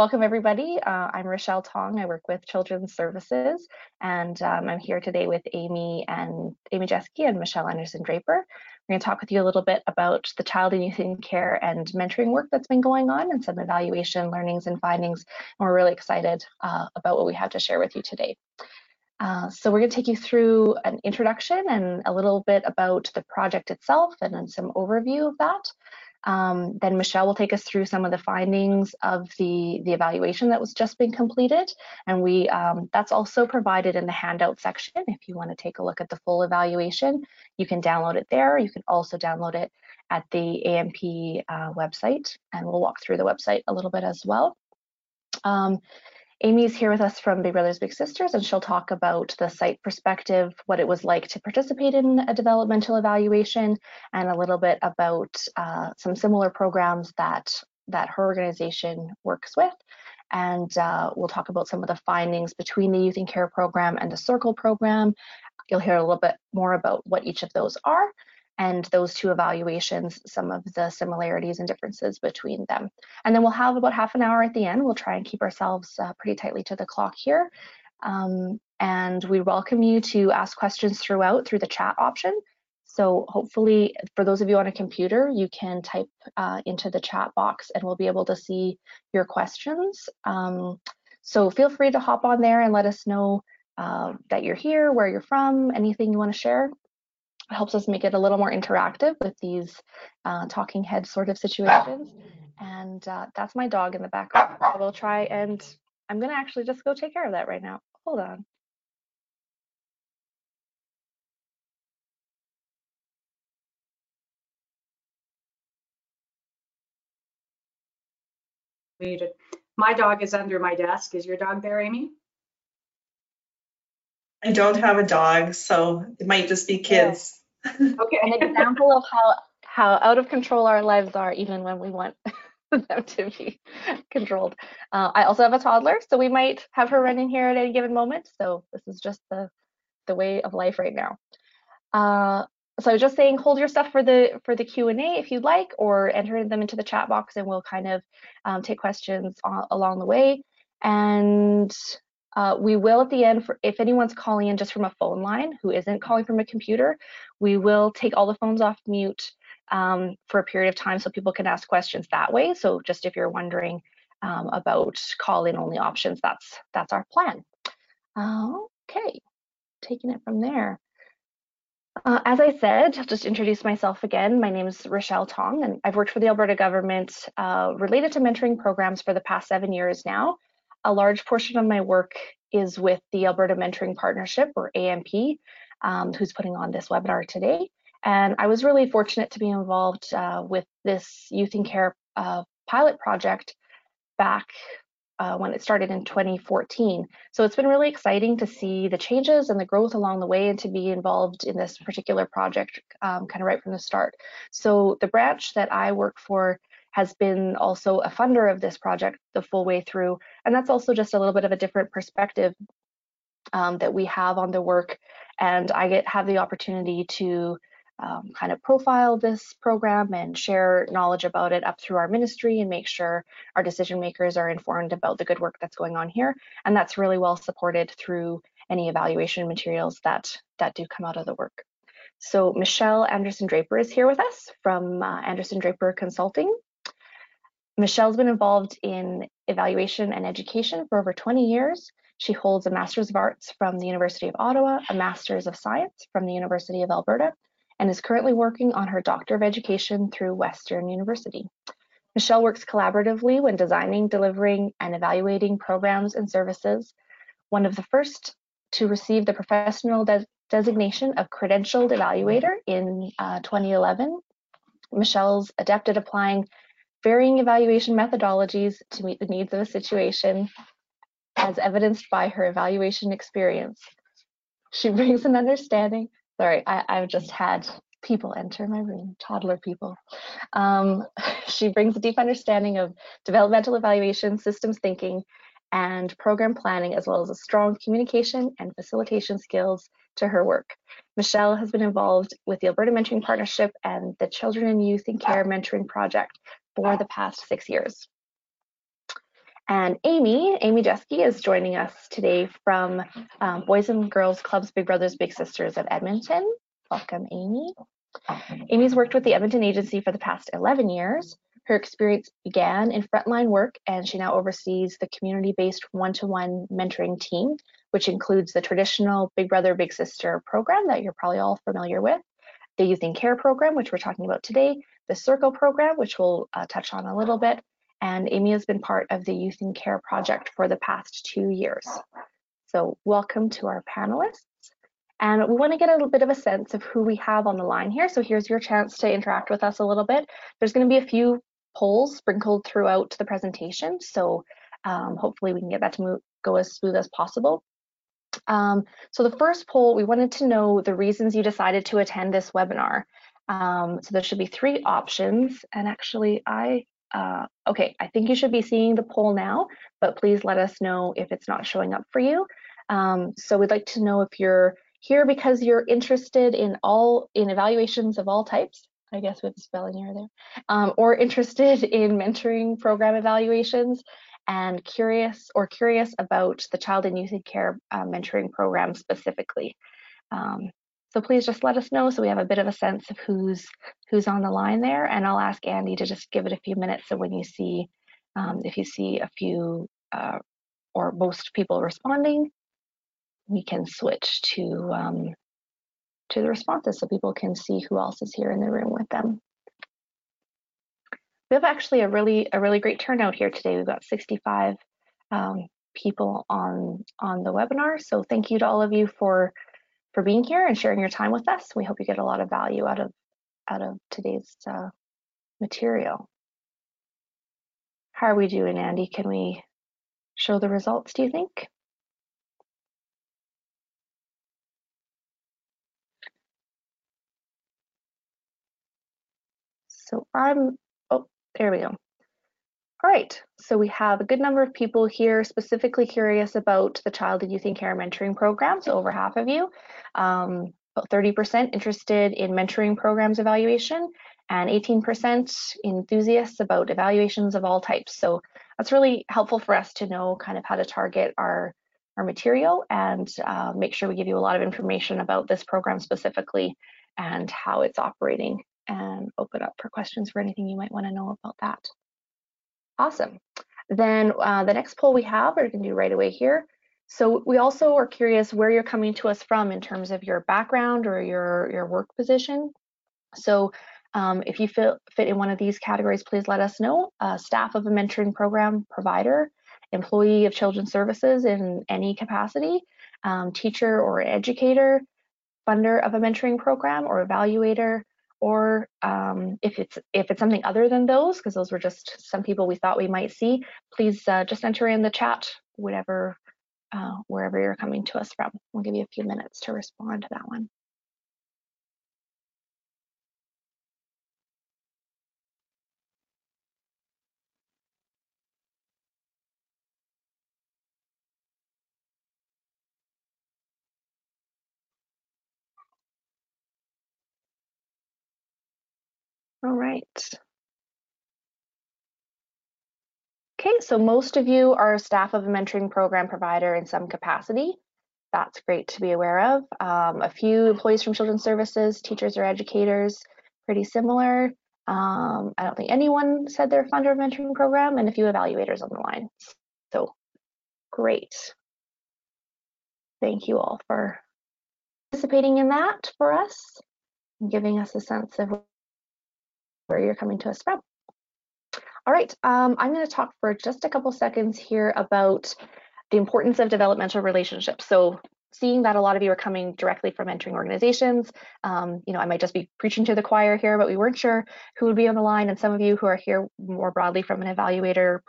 welcome everybody. Uh, I'm Rochelle Tong. I work with Children's Services, and um, I'm here today with Amy and Amy Jeske and Michelle Anderson Draper. We're going to talk with you a little bit about the child and youth in care and mentoring work that's been going on, and some evaluation, learnings, and findings. And we're really excited uh, about what we have to share with you today. Uh, so we're going to take you through an introduction and a little bit about the project itself and then some overview of that. Um, then Michelle will take us through some of the findings of the, the evaluation that was just been completed. And we um, that's also provided in the handout section. If you want to take a look at the full evaluation, you can download it there. You can also download it at the AMP uh, website, and we'll walk through the website a little bit as well. Um, Amy's here with us from Big Brothers Big Sisters, and she'll talk about the site perspective, what it was like to participate in a developmental evaluation, and a little bit about uh, some similar programs that that her organization works with. And uh, we'll talk about some of the findings between the Youth in Care program and the Circle program. You'll hear a little bit more about what each of those are, and those two evaluations, some of the similarities and differences between them. And then we'll have about half an hour at the end. We'll try and keep ourselves uh, pretty tightly to the clock here. Um, and we welcome you to ask questions throughout through the chat option. So hopefully for those of you on a computer, you can type uh, into the chat box and we'll be able to see your questions. Um, so feel free to hop on there and let us know uh, that you're here, where you're from, anything you want to share helps us make it a little more interactive with these uh, talking head sort of situations. And uh, that's my dog in the background. I will try and I'm gonna actually just go take care of that right now. Hold on. Muted. My dog is under my desk. Is your dog there, Amy? I don't have a dog, so it might just be kids. Okay. An example of how how out of control our lives are, even when we want them to be controlled. Uh, I also have a toddler, so we might have her running here at any given moment. So this is just the the way of life right now. Uh, so just saying, hold your stuff for the for the Q and A if you'd like, or enter them into the chat box, and we'll kind of um, take questions along the way. And uh, we will at the end, for, if anyone's calling in just from a phone line who isn't calling from a computer, we will take all the phones off mute um, for a period of time so people can ask questions that way. So just if you're wondering um, about call-in only options, that's that's our plan. Okay, taking it from there. Uh, as I said, I'll just introduce myself again. My name is Rochelle Tong, and I've worked for the Alberta government uh, related to mentoring programs for the past seven years now a large portion of my work is with the Alberta Mentoring Partnership, or AMP, um, who's putting on this webinar today. And I was really fortunate to be involved uh, with this Youth in Care uh, pilot project back uh, when it started in 2014. So it's been really exciting to see the changes and the growth along the way and to be involved in this particular project um, kind of right from the start. So the branch that I work for has been also a funder of this project the full way through. And that's also just a little bit of a different perspective um, that we have on the work. And I get have the opportunity to um, kind of profile this program and share knowledge about it up through our ministry and make sure our decision makers are informed about the good work that's going on here. And that's really well supported through any evaluation materials that, that do come out of the work. So Michelle Anderson Draper is here with us from uh, Anderson Draper Consulting. Michelle's been involved in evaluation and education for over 20 years. She holds a Master's of Arts from the University of Ottawa, a Master's of Science from the University of Alberta, and is currently working on her Doctor of Education through Western University. Michelle works collaboratively when designing, delivering, and evaluating programs and services. One of the first to receive the professional de designation of credentialed evaluator in uh, 2011. Michelle's adept at applying varying evaluation methodologies to meet the needs of a situation, as evidenced by her evaluation experience. She brings an understanding. Sorry, I, I've just had people enter my room, toddler people. Um, she brings a deep understanding of developmental evaluation, systems thinking, and program planning, as well as a strong communication and facilitation skills to her work. Michelle has been involved with the Alberta Mentoring Partnership and the Children and Youth in Care Mentoring Project for the past six years. And Amy, Amy Jeske is joining us today from um, Boys and Girls Clubs Big Brothers Big Sisters of Edmonton. Welcome, Amy. Amy's worked with the Edmonton Agency for the past 11 years. Her experience began in frontline work, and she now oversees the community based one to one mentoring team, which includes the traditional Big Brother Big Sister program that you're probably all familiar with, the Youth in Care program, which we're talking about today, the Circle program, which we'll uh, touch on a little bit, and Amy has been part of the Youth in Care project for the past two years. So welcome to our panelists. And we want to get a little bit of a sense of who we have on the line here. So here's your chance to interact with us a little bit. There's going to be a few polls sprinkled throughout the presentation. So um, hopefully we can get that to move, go as smooth as possible. Um, so the first poll, we wanted to know the reasons you decided to attend this webinar. Um, so there should be three options. And actually, I uh, okay, I think you should be seeing the poll now, but please let us know if it's not showing up for you. Um, so we'd like to know if you're here because you're interested in all in evaluations of all types, I guess with spelling error there, um, or interested in mentoring program evaluations and curious or curious about the child and youth in care uh, mentoring program specifically. Um, so please just let us know so we have a bit of a sense of who's who's on the line there. And I'll ask Andy to just give it a few minutes. So when you see, um, if you see a few uh, or most people responding, we can switch to um, to the responses so people can see who else is here in the room with them. We have actually a really a really great turnout here today. We've got 65 um, people on on the webinar. So thank you to all of you for for being here and sharing your time with us. We hope you get a lot of value out of out of today's uh, material. How are we doing, Andy? Can we show the results, do you think? So I'm, oh, there we go. All right, so we have a good number of people here specifically curious about the Child and Youth in Care Mentoring Program, so over half of you. Um, about 30% interested in mentoring programs evaluation, and 18% enthusiasts about evaluations of all types. So that's really helpful for us to know kind of how to target our, our material and uh, make sure we give you a lot of information about this program specifically and how it's operating and open up for questions for anything you might want to know about that. Awesome. Then uh, the next poll we have, we're going to do right away here. So we also are curious where you're coming to us from in terms of your background or your, your work position. So um, if you fit, fit in one of these categories, please let us know. Uh, staff of a mentoring program provider, employee of children's services in any capacity, um, teacher or educator, funder of a mentoring program or evaluator, or um, if it's if it's something other than those, because those were just some people we thought we might see, please uh, just enter in the chat, whatever, uh, wherever you're coming to us from. We'll give you a few minutes to respond to that one. All right. Okay, so most of you are staff of a mentoring program provider in some capacity. That's great to be aware of. Um, a few employees from Children's Services, teachers or educators, pretty similar. Um, I don't think anyone said they're a funder of mentoring program and a few evaluators on the line. So great. Thank you all for participating in that for us and giving us a sense of where you're coming to us from. All right, um, I'm going to talk for just a couple seconds here about the importance of developmental relationships. So seeing that a lot of you are coming directly from entering organizations, um, you know, I might just be preaching to the choir here, but we weren't sure who would be on the line. And some of you who are here more broadly from an evaluator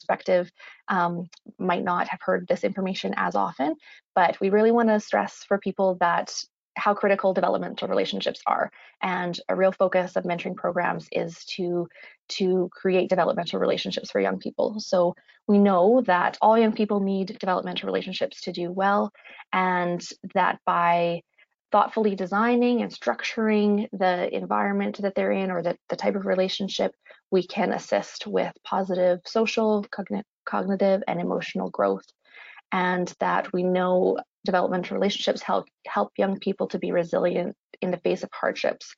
perspective um, might not have heard this information as often, but we really want to stress for people that how critical developmental relationships are. And a real focus of mentoring programs is to, to create developmental relationships for young people. So we know that all young people need developmental relationships to do well, and that by thoughtfully designing and structuring the environment that they're in or the, the type of relationship, we can assist with positive social, cogn cognitive, and emotional growth. And that we know developmental relationships help help young people to be resilient in the face of hardships.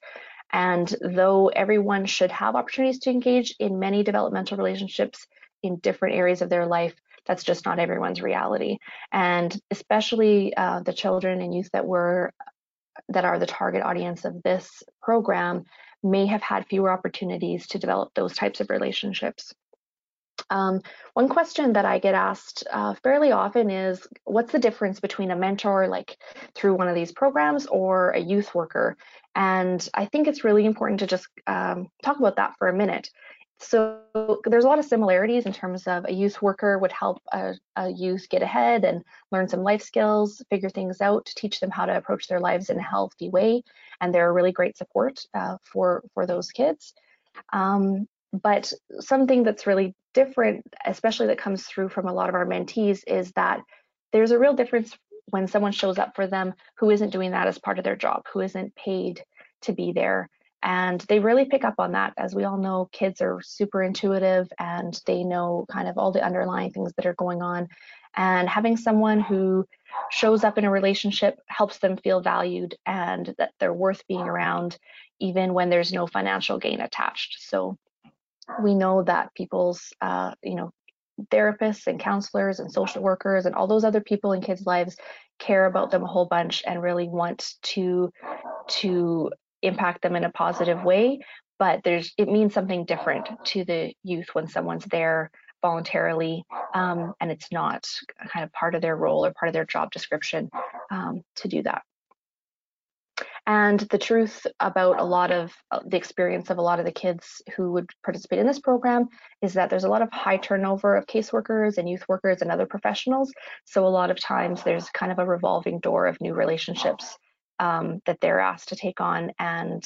And though everyone should have opportunities to engage in many developmental relationships in different areas of their life, that's just not everyone's reality. And especially uh, the children and youth that were that are the target audience of this program may have had fewer opportunities to develop those types of relationships. Um, one question that I get asked uh, fairly often is what's the difference between a mentor, like through one of these programs, or a youth worker? And I think it's really important to just um, talk about that for a minute. So there's a lot of similarities in terms of a youth worker would help a, a, youth get ahead and learn some life skills, figure things out, teach them how to approach their lives in a healthy way, and they're a really great support uh, for for those kids. Um, but something that's really different, especially that comes through from a lot of our mentees, is that there's a real difference when someone shows up for them who isn't doing that as part of their job, who isn't paid to be there. And they really pick up on that. As we all know, kids are super intuitive and they know kind of all the underlying things that are going on. And having someone who shows up in a relationship helps them feel valued and that they're worth being around, even when there's no financial gain attached. So we know that people's, uh, you know, therapists and counselors and social workers and all those other people in kids' lives care about them a whole bunch and really want to to impact them in a positive way. But there's it means something different to the youth when someone's there voluntarily um, and it's not kind of part of their role or part of their job description um, to do that. And the truth about a lot of uh, the experience of a lot of the kids who would participate in this program is that there's a lot of high turnover of caseworkers and youth workers and other professionals. So a lot of times there's kind of a revolving door of new relationships um, that they're asked to take on. And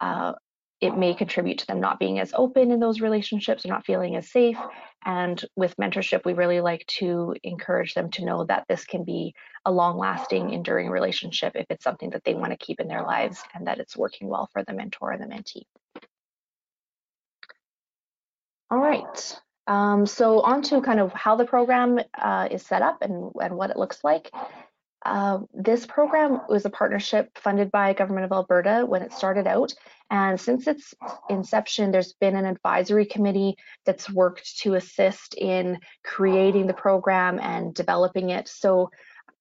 uh, it may contribute to them not being as open in those relationships or not feeling as safe. And with mentorship, we really like to encourage them to know that this can be a long lasting, enduring relationship if it's something that they want to keep in their lives and that it's working well for the mentor and the mentee. All right. Um, so on to kind of how the program uh, is set up and, and what it looks like. Uh, this program was a partnership funded by Government of Alberta when it started out. And since its inception, there's been an advisory committee that's worked to assist in creating the program and developing it. So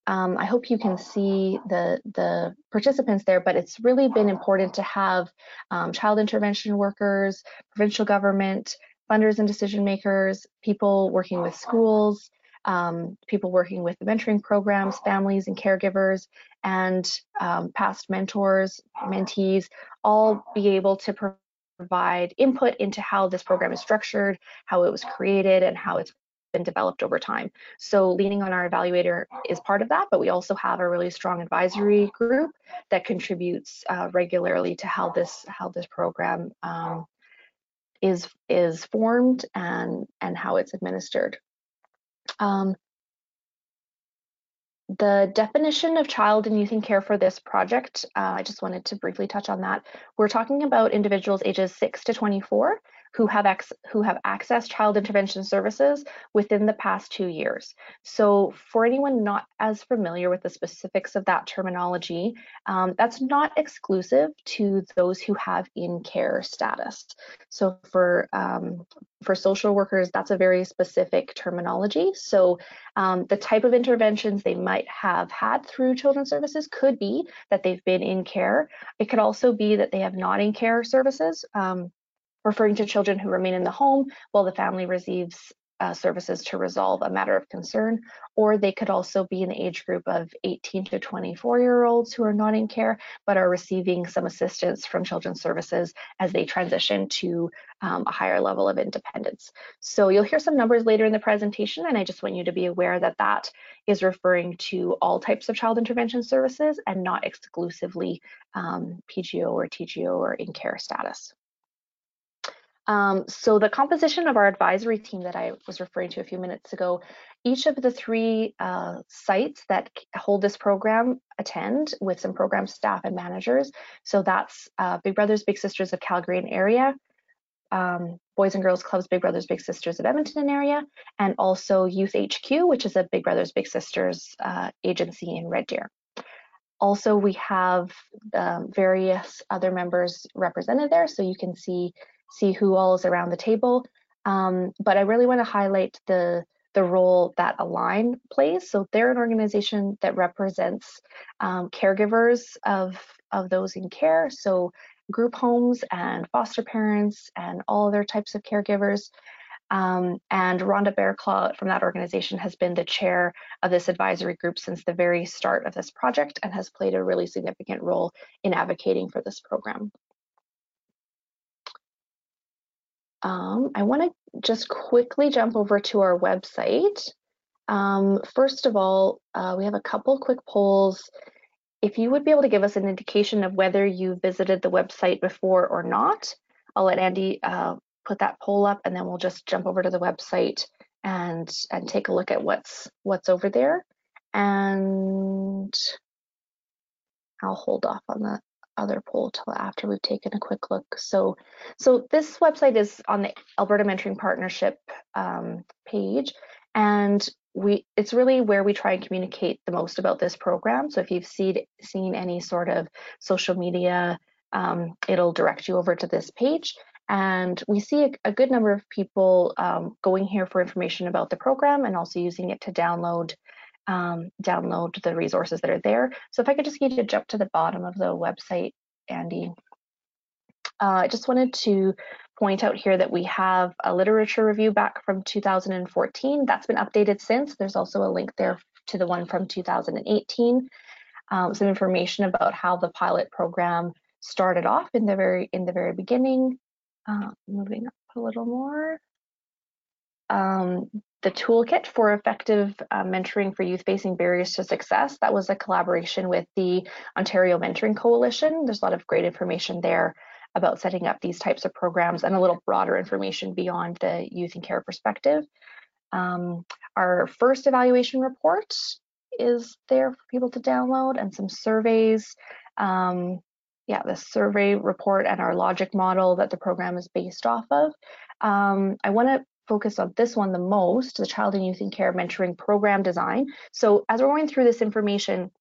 um, I hope you can see the, the participants there, but it's really been important to have um, child intervention workers, provincial government, funders and decision makers, people working with schools, um, people working with the mentoring programs, families and caregivers, and um, past mentors, mentees, all be able to provide input into how this program is structured, how it was created, and how it's been developed over time. So leaning on our evaluator is part of that, but we also have a really strong advisory group that contributes uh, regularly to how this how this program um, is is formed and and how it's administered. Um, the definition of child and youth in care for this project, uh, I just wanted to briefly touch on that. We're talking about individuals ages 6 to 24 who have ex- who have accessed child intervention services within the past two years. So, for anyone not as familiar with the specifics of that terminology, um, that's not exclusive to those who have in care status. So, for um, for social workers, that's a very specific terminology. So, um, the type of interventions they might have had through children's services could be that they've been in care. It could also be that they have not in care services. Um, referring to children who remain in the home while the family receives uh, services to resolve a matter of concern, or they could also be the age group of 18 to 24 year olds who are not in care but are receiving some assistance from children's services as they transition to um, a higher level of independence. So you'll hear some numbers later in the presentation, and I just want you to be aware that that is referring to all types of child intervention services and not exclusively um, PGO or TGO or in care status. Um, so the composition of our advisory team that I was referring to a few minutes ago, each of the three uh, sites that hold this program attend with some program staff and managers. So that's uh, Big Brothers Big Sisters of Calgary and area, um, Boys and Girls Clubs Big Brothers Big Sisters of Edmonton and area, and also Youth HQ, which is a Big Brothers Big Sisters uh, agency in Red Deer. Also, we have um, various other members represented there, so you can see see who all is around the table. Um, but I really want to highlight the the role that Align plays. So they're an organization that represents um, caregivers of of those in care. So group homes and foster parents and all other types of caregivers. Um, and Rhonda Bearclaw from that organization has been the chair of this advisory group since the very start of this project and has played a really significant role in advocating for this program. Um, I want to just quickly jump over to our website. Um, first of all, uh, we have a couple quick polls. If you would be able to give us an indication of whether you visited the website before or not, I'll let Andy uh, put that poll up and then we'll just jump over to the website and and take a look at what's what's over there. And I'll hold off on the other poll till after we've taken a quick look. So, so this website is on the Alberta Mentoring Partnership um, page, and we it's really where we try and communicate the most about this program. So if you've seen seen any sort of social media, um, it'll direct you over to this page. And we see a, a good number of people um, going here for information about the program and also using it to download um, download the resources that are there. So if I could just get you to jump to the bottom of the website, Andy. Uh, I just wanted to point out here that we have a literature review back from 2014. That's been updated since. There's also a link there to the one from 2018. Um, some information about how the pilot program started off in the very in the very beginning. Uh, moving up a little more. Um, the toolkit for effective uh, mentoring for youth facing barriers to success. That was a collaboration with the Ontario Mentoring Coalition. There's a lot of great information there about setting up these types of programs and a little broader information beyond the youth and care perspective. Um, our first evaluation report is there for people to download and some surveys. Um, yeah, the survey report and our logic model that the program is based off of. Um, I want to focus on this one the most, the Child and Youth in Care Mentoring Program Design. So as we're going through this information,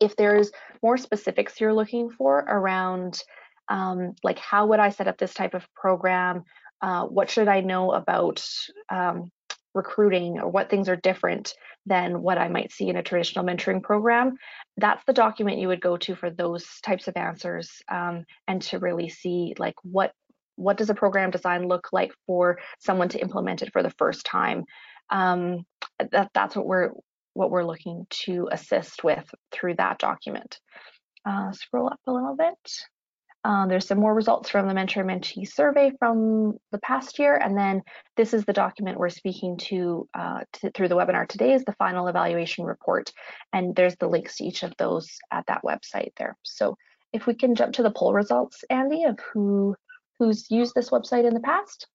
if there's more specifics you're looking for around um, like how would I set up this type of program, uh, what should I know about um, recruiting or what things are different than what I might see in a traditional mentoring program, that's the document you would go to for those types of answers um, and to really see like what what does a program design look like for someone to implement it for the first time? Um, that, that's what we're what we're looking to assist with through that document. Uh, scroll up a little bit. Uh, there's some more results from the mentor mentee survey from the past year, and then this is the document we're speaking to, uh, to, through the webinar today is the final evaluation report, and there's the links to each of those at that website there. So if we can jump to the poll results, Andy, of who who's used this website in the past?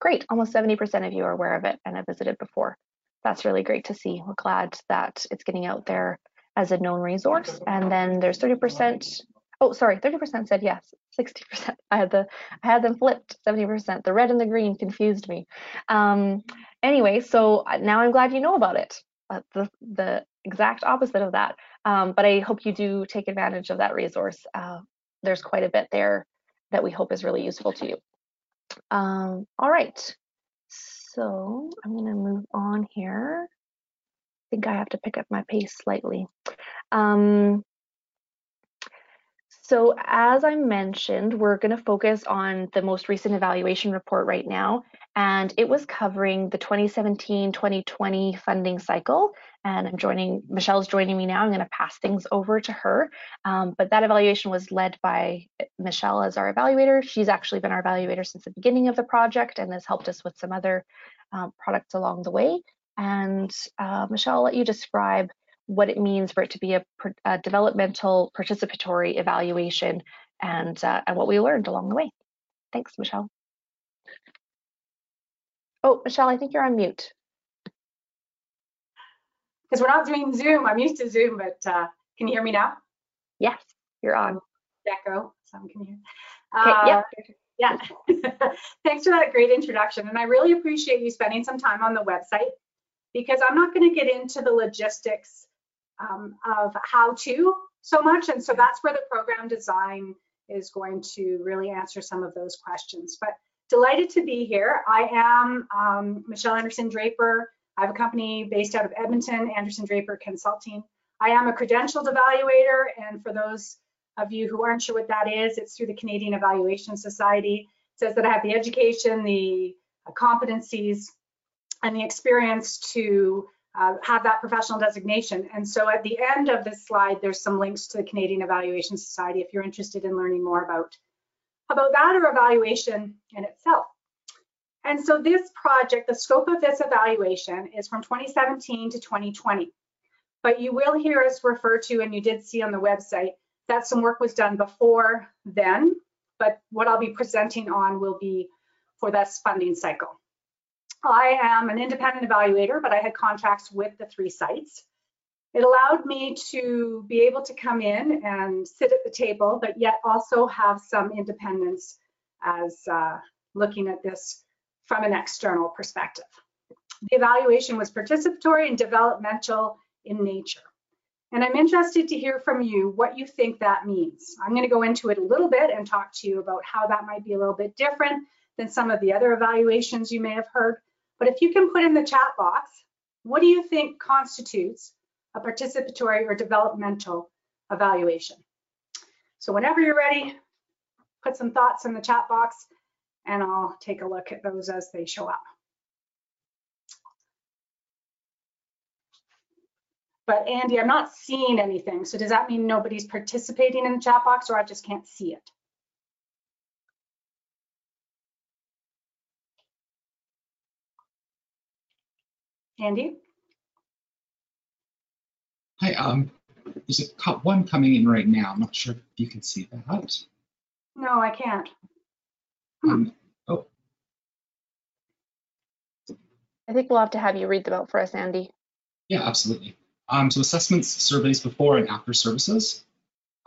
Great, almost 70% of you are aware of it and have visited before. That's really great to see. We're glad that it's getting out there as a known resource. And then there's 30%, oh, sorry, 30% said yes, 60%. I had the, I had them flipped, 70%. The red and the green confused me. Um, anyway, so now I'm glad you know about it. Uh, the, the exact opposite of that. Um, but I hope you do take advantage of that resource. Uh, there's quite a bit there that we hope is really useful to you. Um, all right, so I'm going to move on here. I think I have to pick up my pace slightly. Um, so as I mentioned, we're going to focus on the most recent evaluation report right now, and it was covering the 2017-2020 funding cycle. And I'm joining, Michelle's joining me now. I'm going to pass things over to her. Um, but that evaluation was led by Michelle as our evaluator. She's actually been our evaluator since the beginning of the project and has helped us with some other um, products along the way. And uh, Michelle, I'll let you describe what it means for it to be a, a developmental participatory evaluation and, uh, and what we learned along the way. Thanks, Michelle. Oh, Michelle, I think you're on mute. Because we're not doing Zoom. I'm used to Zoom, but uh, can you hear me now? Yes, you're on. Echo, some can hear. Okay, Uh, yep. Yeah. Thanks for that great introduction. And I really appreciate you spending some time on the website because I'm not going to get into the logistics um, of how to so much. And so that's where the program design is going to really answer some of those questions. But delighted to be here. I am um, Michelle Anderson Draper. I have a company based out of Edmonton, Anderson Draper Consulting. I am a credentialed evaluator, and for those of you who aren't sure what that is, it's through the Canadian Evaluation Society. It says that I have the education, the competencies, and the experience to uh, have that professional designation. And so at the end of this slide, there's some links to the Canadian Evaluation Society if you're interested in learning more about, about that or evaluation in itself. And so this project, the scope of this evaluation is from 2017 to 2020. But you will hear us refer to, and you did see on the website, that some work was done before then, but what I'll be presenting on will be for this funding cycle. I am an independent evaluator, but I had contracts with the three sites. It allowed me to be able to come in and sit at the table, but yet also have some independence as uh, looking at this from an external perspective. The evaluation was participatory and developmental in nature. And I'm interested to hear from you what you think that means. I'm going to go into it a little bit and talk to you about how that might be a little bit different than some of the other evaluations you may have heard. But if you can put in the chat box, what do you think constitutes a participatory or developmental evaluation? So whenever you're ready, put some thoughts in the chat box and I'll take a look at those as they show up. But Andy, I'm not seeing anything. So does that mean nobody's participating in the chat box or I just can't see it? Andy? Hi, um, there's a one coming in right now. I'm not sure if you can see that. No, I can't. Um, oh. I think we'll have to have you read them out for us, Andy. Yeah, absolutely. Um, so assessments, surveys before and after services,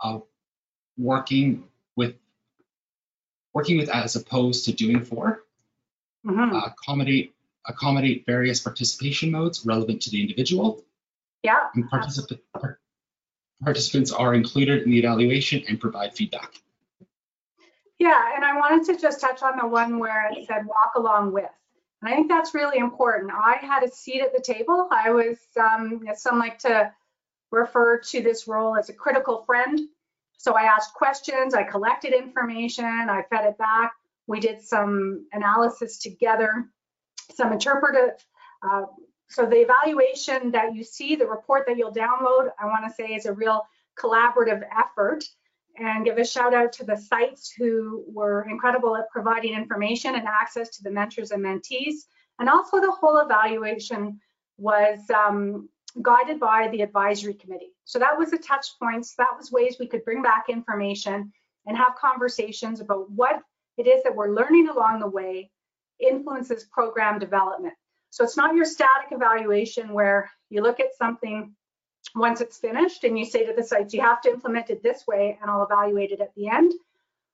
uh, working with working with as opposed to doing for, Mm -hmm. uh, accommodate accommodate various participation modes relevant to the individual. Yeah. And particip participants are included in the evaluation and provide feedback. Yeah, and I wanted to just touch on the one where it said walk along with. And I think that's really important. I had a seat at the table. I was, um, some like to refer to this role as a critical friend. So I asked questions, I collected information, I fed it back. We did some analysis together, some interpretive. Uh, so the evaluation that you see, the report that you'll download, I want to say is a real collaborative effort and give a shout out to the sites who were incredible at providing information and access to the mentors and mentees. And also the whole evaluation was um, guided by the advisory committee. So that was the touch points, that was ways we could bring back information and have conversations about what it is that we're learning along the way influences program development. So it's not your static evaluation where you look at something once it's finished and you say to the sites, you have to implement it this way and I'll evaluate it at the end.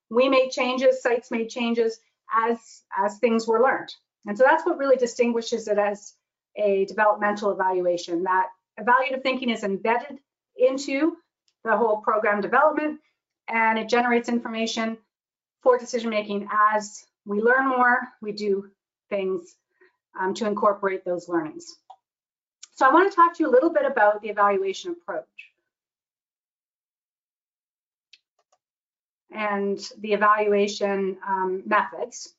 We made changes, sites made changes as, as things were learned. And so that's what really distinguishes it as a developmental evaluation, that evaluative thinking is embedded into the whole program development and it generates information for decision making as we learn more, we do things um, to incorporate those learnings. So I want to talk to you a little bit about the evaluation approach. and the evaluation um, methods.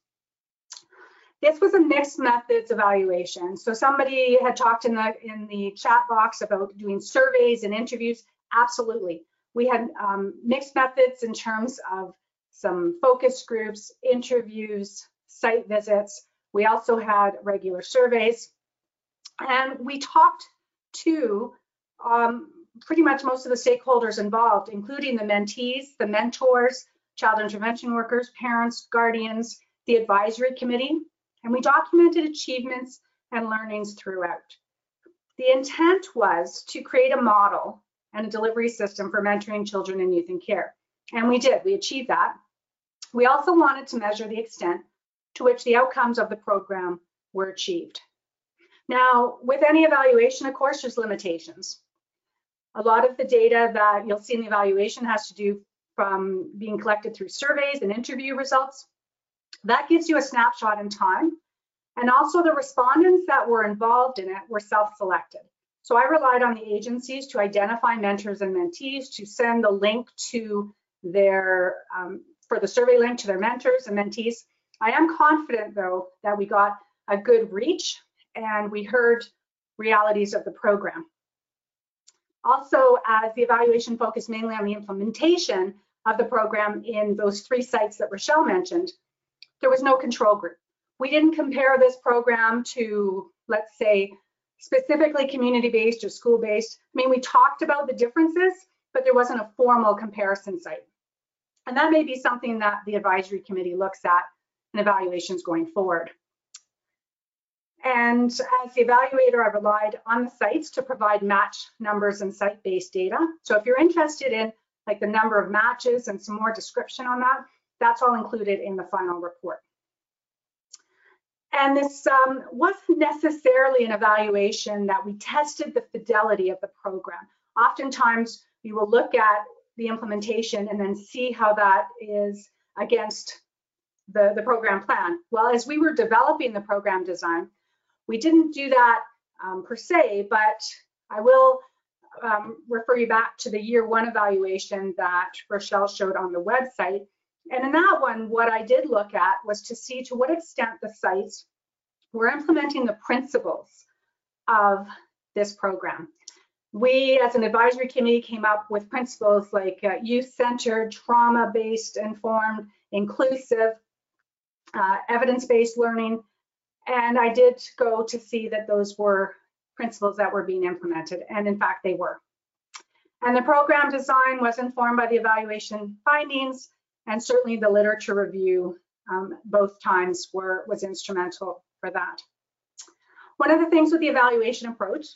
This was a mixed methods evaluation. So somebody had talked in the in the chat box about doing surveys and interviews. Absolutely. We had um, mixed methods in terms of some focus groups, interviews, site visits. We also had regular surveys. And we talked to um, pretty much most of the stakeholders involved, including the mentees, the mentors, child intervention workers, parents, guardians, the advisory committee, and we documented achievements and learnings throughout. The intent was to create a model and a delivery system for mentoring children and youth in care. And we did, we achieved that. We also wanted to measure the extent to which the outcomes of the program were achieved. Now, with any evaluation, of course, there's limitations. A lot of the data that you'll see in the evaluation has to do from being collected through surveys and interview results. That gives you a snapshot in time. And also the respondents that were involved in it were self-selected. So I relied on the agencies to identify mentors and mentees to send the link to their, um, for the survey link to their mentors and mentees. I am confident though that we got a good reach and we heard realities of the program. Also, as the evaluation focused mainly on the implementation of the program in those three sites that Rochelle mentioned, there was no control group. We didn't compare this program to, let's say, specifically community-based or school-based. I mean, we talked about the differences, but there wasn't a formal comparison site. And that may be something that the advisory committee looks at in evaluations going forward. And as the evaluator, I relied on the sites to provide match numbers and site-based data. So if you're interested in like the number of matches and some more description on that, that's all included in the final report. And this um, wasn't necessarily an evaluation that we tested the fidelity of the program. Oftentimes, we will look at the implementation and then see how that is against the, the program plan. Well, as we were developing the program design, we didn't do that um, per se, but I will um, refer you back to the year one evaluation that Rochelle showed on the website. And in that one, what I did look at was to see to what extent the sites were implementing the principles of this program. We, as an advisory committee, came up with principles like uh, youth-centered, trauma-based, informed, inclusive, uh, evidence-based learning, and I did go to see that those were principles that were being implemented, and in fact, they were. And the program design was informed by the evaluation findings, and certainly the literature review um, both times were was instrumental for that. One of the things with the evaluation approach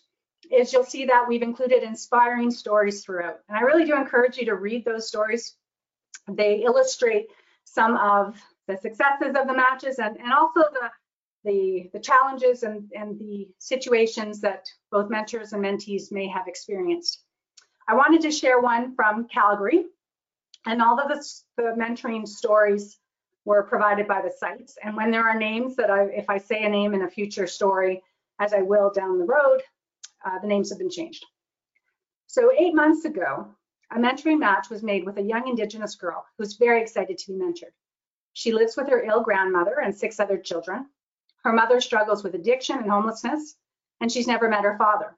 is you'll see that we've included inspiring stories throughout. And I really do encourage you to read those stories. They illustrate some of the successes of the matches and, and also the the, the challenges and, and the situations that both mentors and mentees may have experienced. I wanted to share one from Calgary, and all of the, the mentoring stories were provided by the sites. And when there are names that I, if I say a name in a future story, as I will down the road, uh, the names have been changed. So eight months ago, a mentoring match was made with a young Indigenous girl who's very excited to be mentored. She lives with her ill grandmother and six other children. Her mother struggles with addiction and homelessness, and she's never met her father.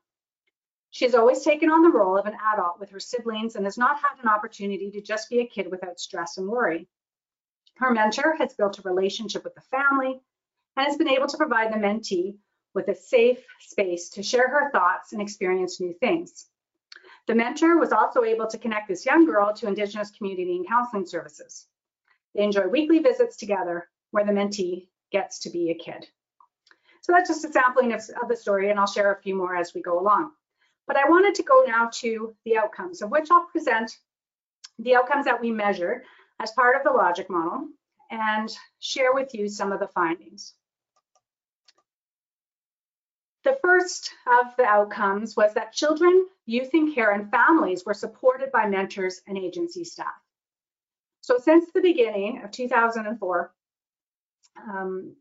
She has always taken on the role of an adult with her siblings and has not had an opportunity to just be a kid without stress and worry. Her mentor has built a relationship with the family and has been able to provide the mentee with a safe space to share her thoughts and experience new things. The mentor was also able to connect this young girl to Indigenous community and counseling services. They enjoy weekly visits together where the mentee gets to be a kid. So that's just a sampling of, of, the story, and I'll share a few more as we go along. But I wanted to go now to the outcomes, of which I'll present the outcomes that we measured as part of the logic model and share with you some of the findings. The first of the outcomes was that children, youth in care, and families were supported by mentors and agency staff. So since the beginning of 2004, um,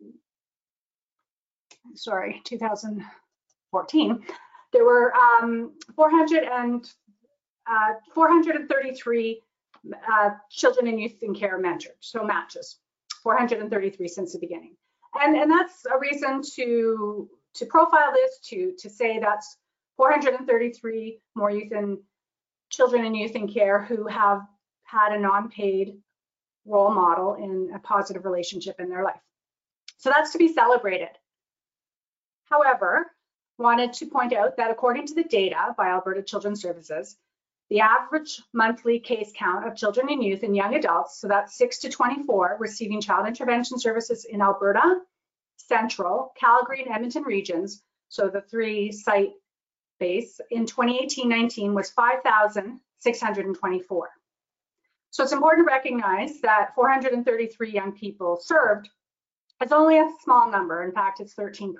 sorry, 2014, there were um, 400 and, uh, 433 uh, children and youth in care mentored, so matches, 433 since the beginning. And, and that's a reason to, to profile this, to, to say that's 433 more youth and children and youth in care who have had a non-paid role model in a positive relationship in their life. So that's to be celebrated. However, wanted to point out that according to the data by Alberta Children's Services, the average monthly case count of children and youth and young adults, so that's 6 to 24, receiving child intervention services in Alberta, Central, Calgary, and Edmonton regions, so the three site base, in 2018-19 was 5,624. So it's important to recognize that 433 young people served is only a small number. In fact, it's 13%,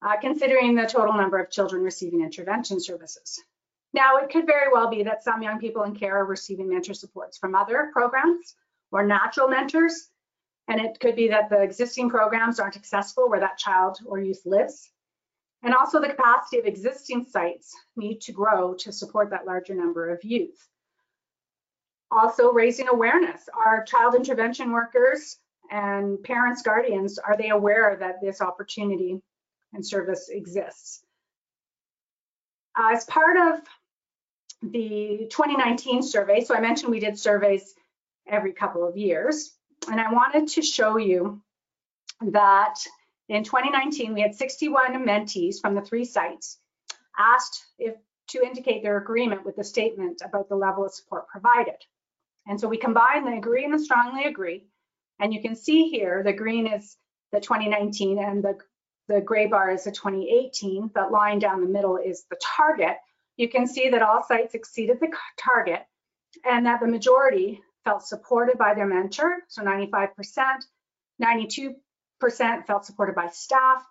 uh, considering the total number of children receiving intervention services. Now, it could very well be that some young people in care are receiving mentor supports from other programs or natural mentors, and it could be that the existing programs aren't accessible where that child or youth lives. And also the capacity of existing sites need to grow to support that larger number of youth. Also raising awareness. Are child intervention workers and parents, guardians, are they aware that this opportunity and service exists? Uh, as part of the 2019 survey, so I mentioned we did surveys every couple of years, and I wanted to show you that in 2019, we had 61 mentees from the three sites asked if to indicate their agreement with the statement about the level of support provided. And so we combine the agree and the strongly agree. And you can see here, the green is the 2019 and the, the gray bar is the 2018. That line down the middle is the target. You can see that all sites exceeded the target and that the majority felt supported by their mentor, so 95%, 92 percent felt supported by staff.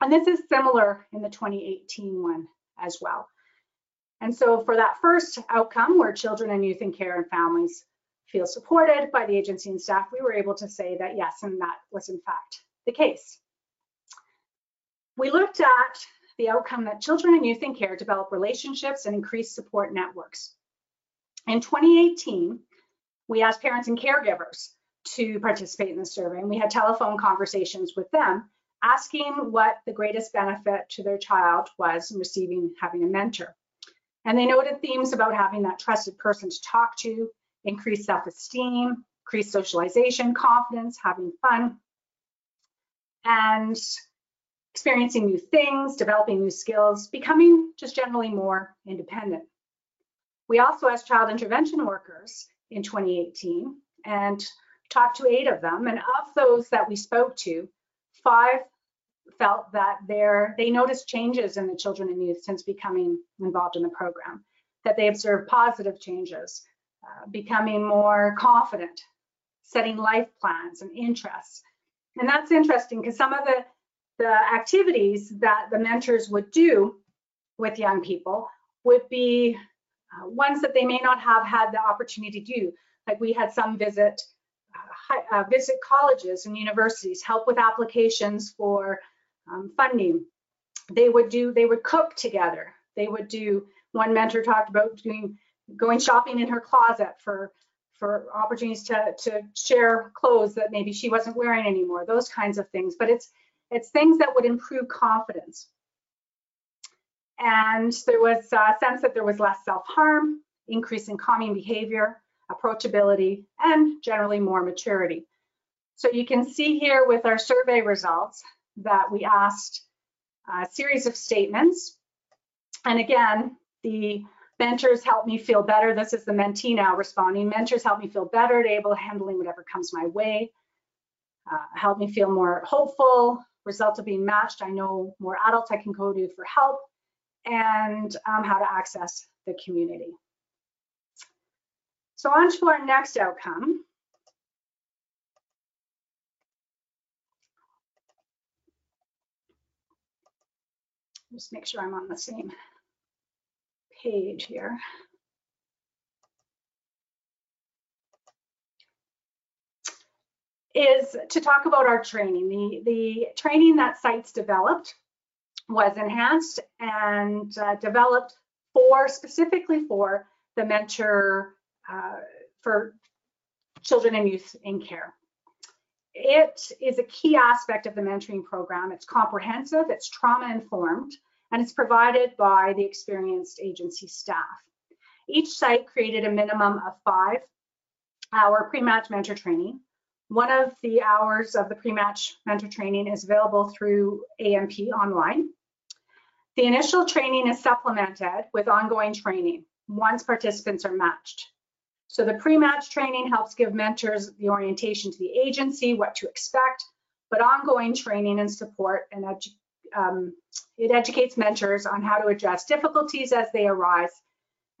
And this is similar in the 2018 one as well. And so for that first outcome where children and youth in care and families feel supported by the agency and staff, we were able to say that yes, and that was in fact the case. We looked at the outcome that children and youth in care develop relationships and increase support networks. In 2018, we asked parents and caregivers to participate in the survey. And we had telephone conversations with them asking what the greatest benefit to their child was in receiving having a mentor. And they noted themes about having that trusted person to talk to, increased self-esteem, increased socialization, confidence, having fun, and experiencing new things, developing new skills, becoming just generally more independent. We also asked child intervention workers in 2018 and talked to eight of them, and of those that we spoke to, five felt that they noticed changes in the children and youth since becoming involved in the program, that they observed positive changes, uh, becoming more confident, setting life plans and interests. And that's interesting because some of the, the activities that the mentors would do with young people would be uh, ones that they may not have had the opportunity to do. Like we had some visit uh, visit colleges and universities, help with applications for um, funding. They would do, they would cook together. They would do, one mentor talked about doing, going shopping in her closet for, for opportunities to, to share clothes that maybe she wasn't wearing anymore, those kinds of things. But it's, it's things that would improve confidence. And there was a sense that there was less self-harm, increase in calming behavior, approachability, and generally more maturity. So you can see here with our survey results that we asked a series of statements. And again, the mentors help me feel better. This is the mentee now responding. Mentors help me feel better able handling whatever comes my way. Uh, help me feel more hopeful. Result of being matched. I know more adults I can go to for help and um, how to access the community. So on to our next outcome. Just make sure I'm on the same page here. is to talk about our training. The, the training that sites developed was enhanced and uh, developed for specifically for the mentor uh, for children and youth in care. It is a key aspect of the mentoring program. It's comprehensive, it's trauma informed, and it's provided by the experienced agency staff. Each site created a minimum of five hour pre-match mentor training. One of the hours of the pre-match mentor training is available through AMP online. The initial training is supplemented with ongoing training once participants are matched. So the pre-match training helps give mentors the orientation to the agency, what to expect, but ongoing training and support and edu um, it educates mentors on how to address difficulties as they arise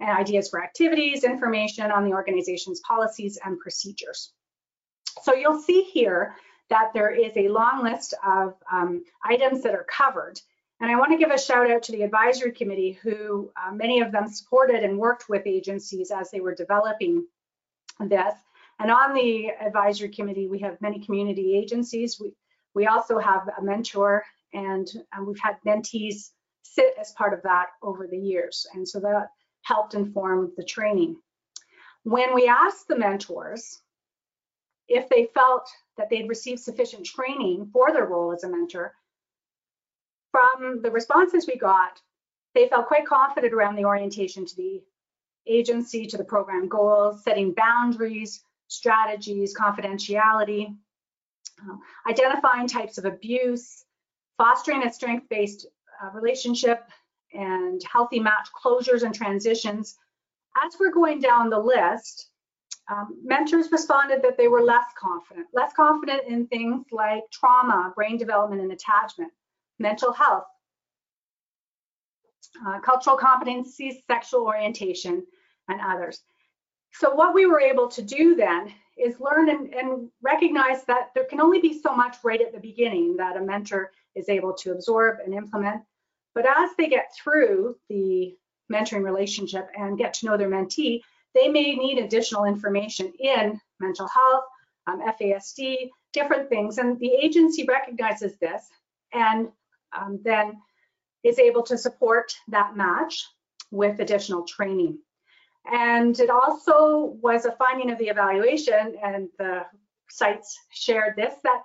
and ideas for activities, information on the organization's policies and procedures. So you'll see here that there is a long list of um, items that are covered. And I want to give a shout out to the advisory committee who uh, many of them supported and worked with agencies as they were developing this. And on the advisory committee, we have many community agencies. We, we also have a mentor and um, we've had mentees sit as part of that over the years. And so that helped inform the training. When we asked the mentors if they felt that they'd received sufficient training for their role as a mentor, from the responses we got, they felt quite confident around the orientation to the agency, to the program goals, setting boundaries, strategies, confidentiality, um, identifying types of abuse, fostering a strength-based uh, relationship, and healthy match closures and transitions. As we're going down the list, um, mentors responded that they were less confident, less confident in things like trauma, brain development and attachment, mental health, uh, cultural competencies, sexual orientation, and others. So what we were able to do then is learn and, and, recognize that there can only be so much right at the beginning that a mentor is able to absorb and implement. But as they get through the mentoring relationship and get to know their mentee, they may need additional information in mental health, um, FASD, different things. And the agency recognizes this and um, then is able to support that match with additional training. And it also was a finding of the evaluation, and the sites shared this, that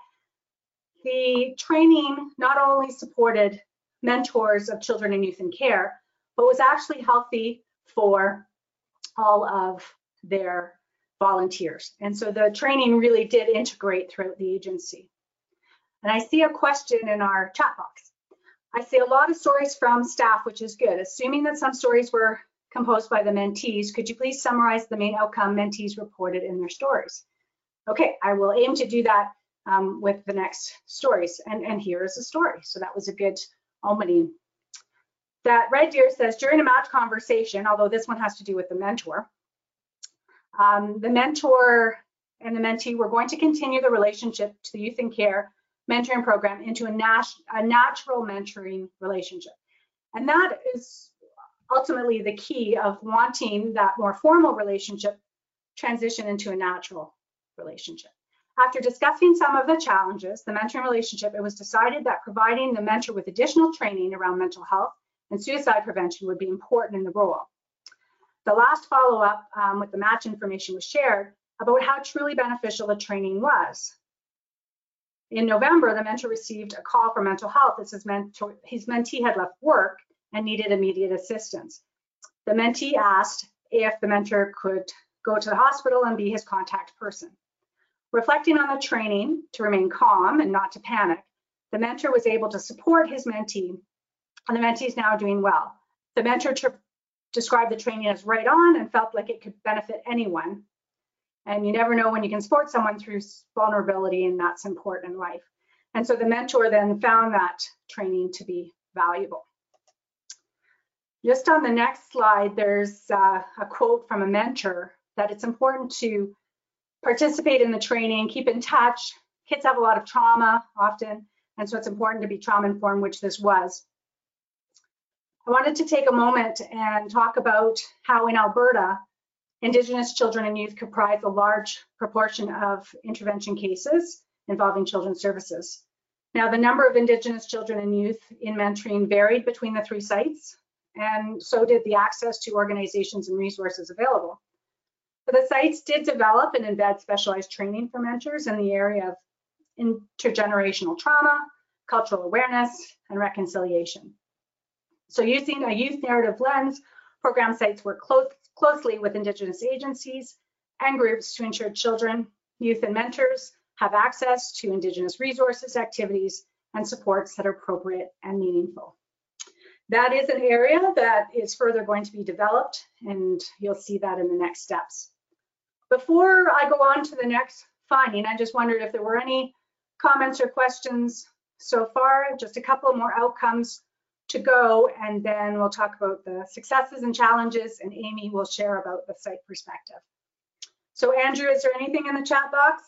the training not only supported mentors of children and youth in care, but was actually healthy for all of their volunteers. And so the training really did integrate throughout the agency. And I see a question in our chat box. I see a lot of stories from staff, which is good. Assuming that some stories were composed by the mentees, could you please summarize the main outcome mentees reported in their stories? Okay, I will aim to do that um, with the next stories. And, and here is a story. So that was a good opening. That Red Deer says, during a match conversation, although this one has to do with the mentor, um, the mentor and the mentee were going to continue the relationship to the youth in care mentoring program into a, nat a natural mentoring relationship. And that is ultimately the key of wanting that more formal relationship transition into a natural relationship. After discussing some of the challenges, the mentoring relationship, it was decided that providing the mentor with additional training around mental health and suicide prevention would be important in the role. The last follow-up um, with the match information was shared about how truly beneficial the training was. In November, the mentor received a call for mental health as his, mentor, his mentee had left work and needed immediate assistance. The mentee asked if the mentor could go to the hospital and be his contact person. Reflecting on the training to remain calm and not to panic, the mentor was able to support his mentee, and the mentee is now doing well. The mentor described the training as right on and felt like it could benefit anyone. And you never know when you can support someone through vulnerability, and that's important in life. And so the mentor then found that training to be valuable. Just on the next slide, there's uh, a quote from a mentor that it's important to participate in the training, keep in touch. Kids have a lot of trauma often, and so it's important to be trauma informed, which this was. I wanted to take a moment and talk about how in Alberta, Indigenous children and youth comprise a large proportion of intervention cases involving children's services. Now, the number of Indigenous children and youth in mentoring varied between the three sites, and so did the access to organizations and resources available. But the sites did develop and embed specialized training for mentors in the area of intergenerational trauma, cultural awareness, and reconciliation. So using a youth narrative lens, program sites work close, closely with Indigenous agencies and groups to ensure children, youth, and mentors have access to Indigenous resources, activities, and supports that are appropriate and meaningful that is an area that is further going to be developed and you'll see that in the next steps. Before I go on to the next finding, I just wondered if there were any comments or questions so far, just a couple more outcomes to go, and then we'll talk about the successes and challenges, and Amy will share about the site perspective. So Andrew, is there anything in the chat box?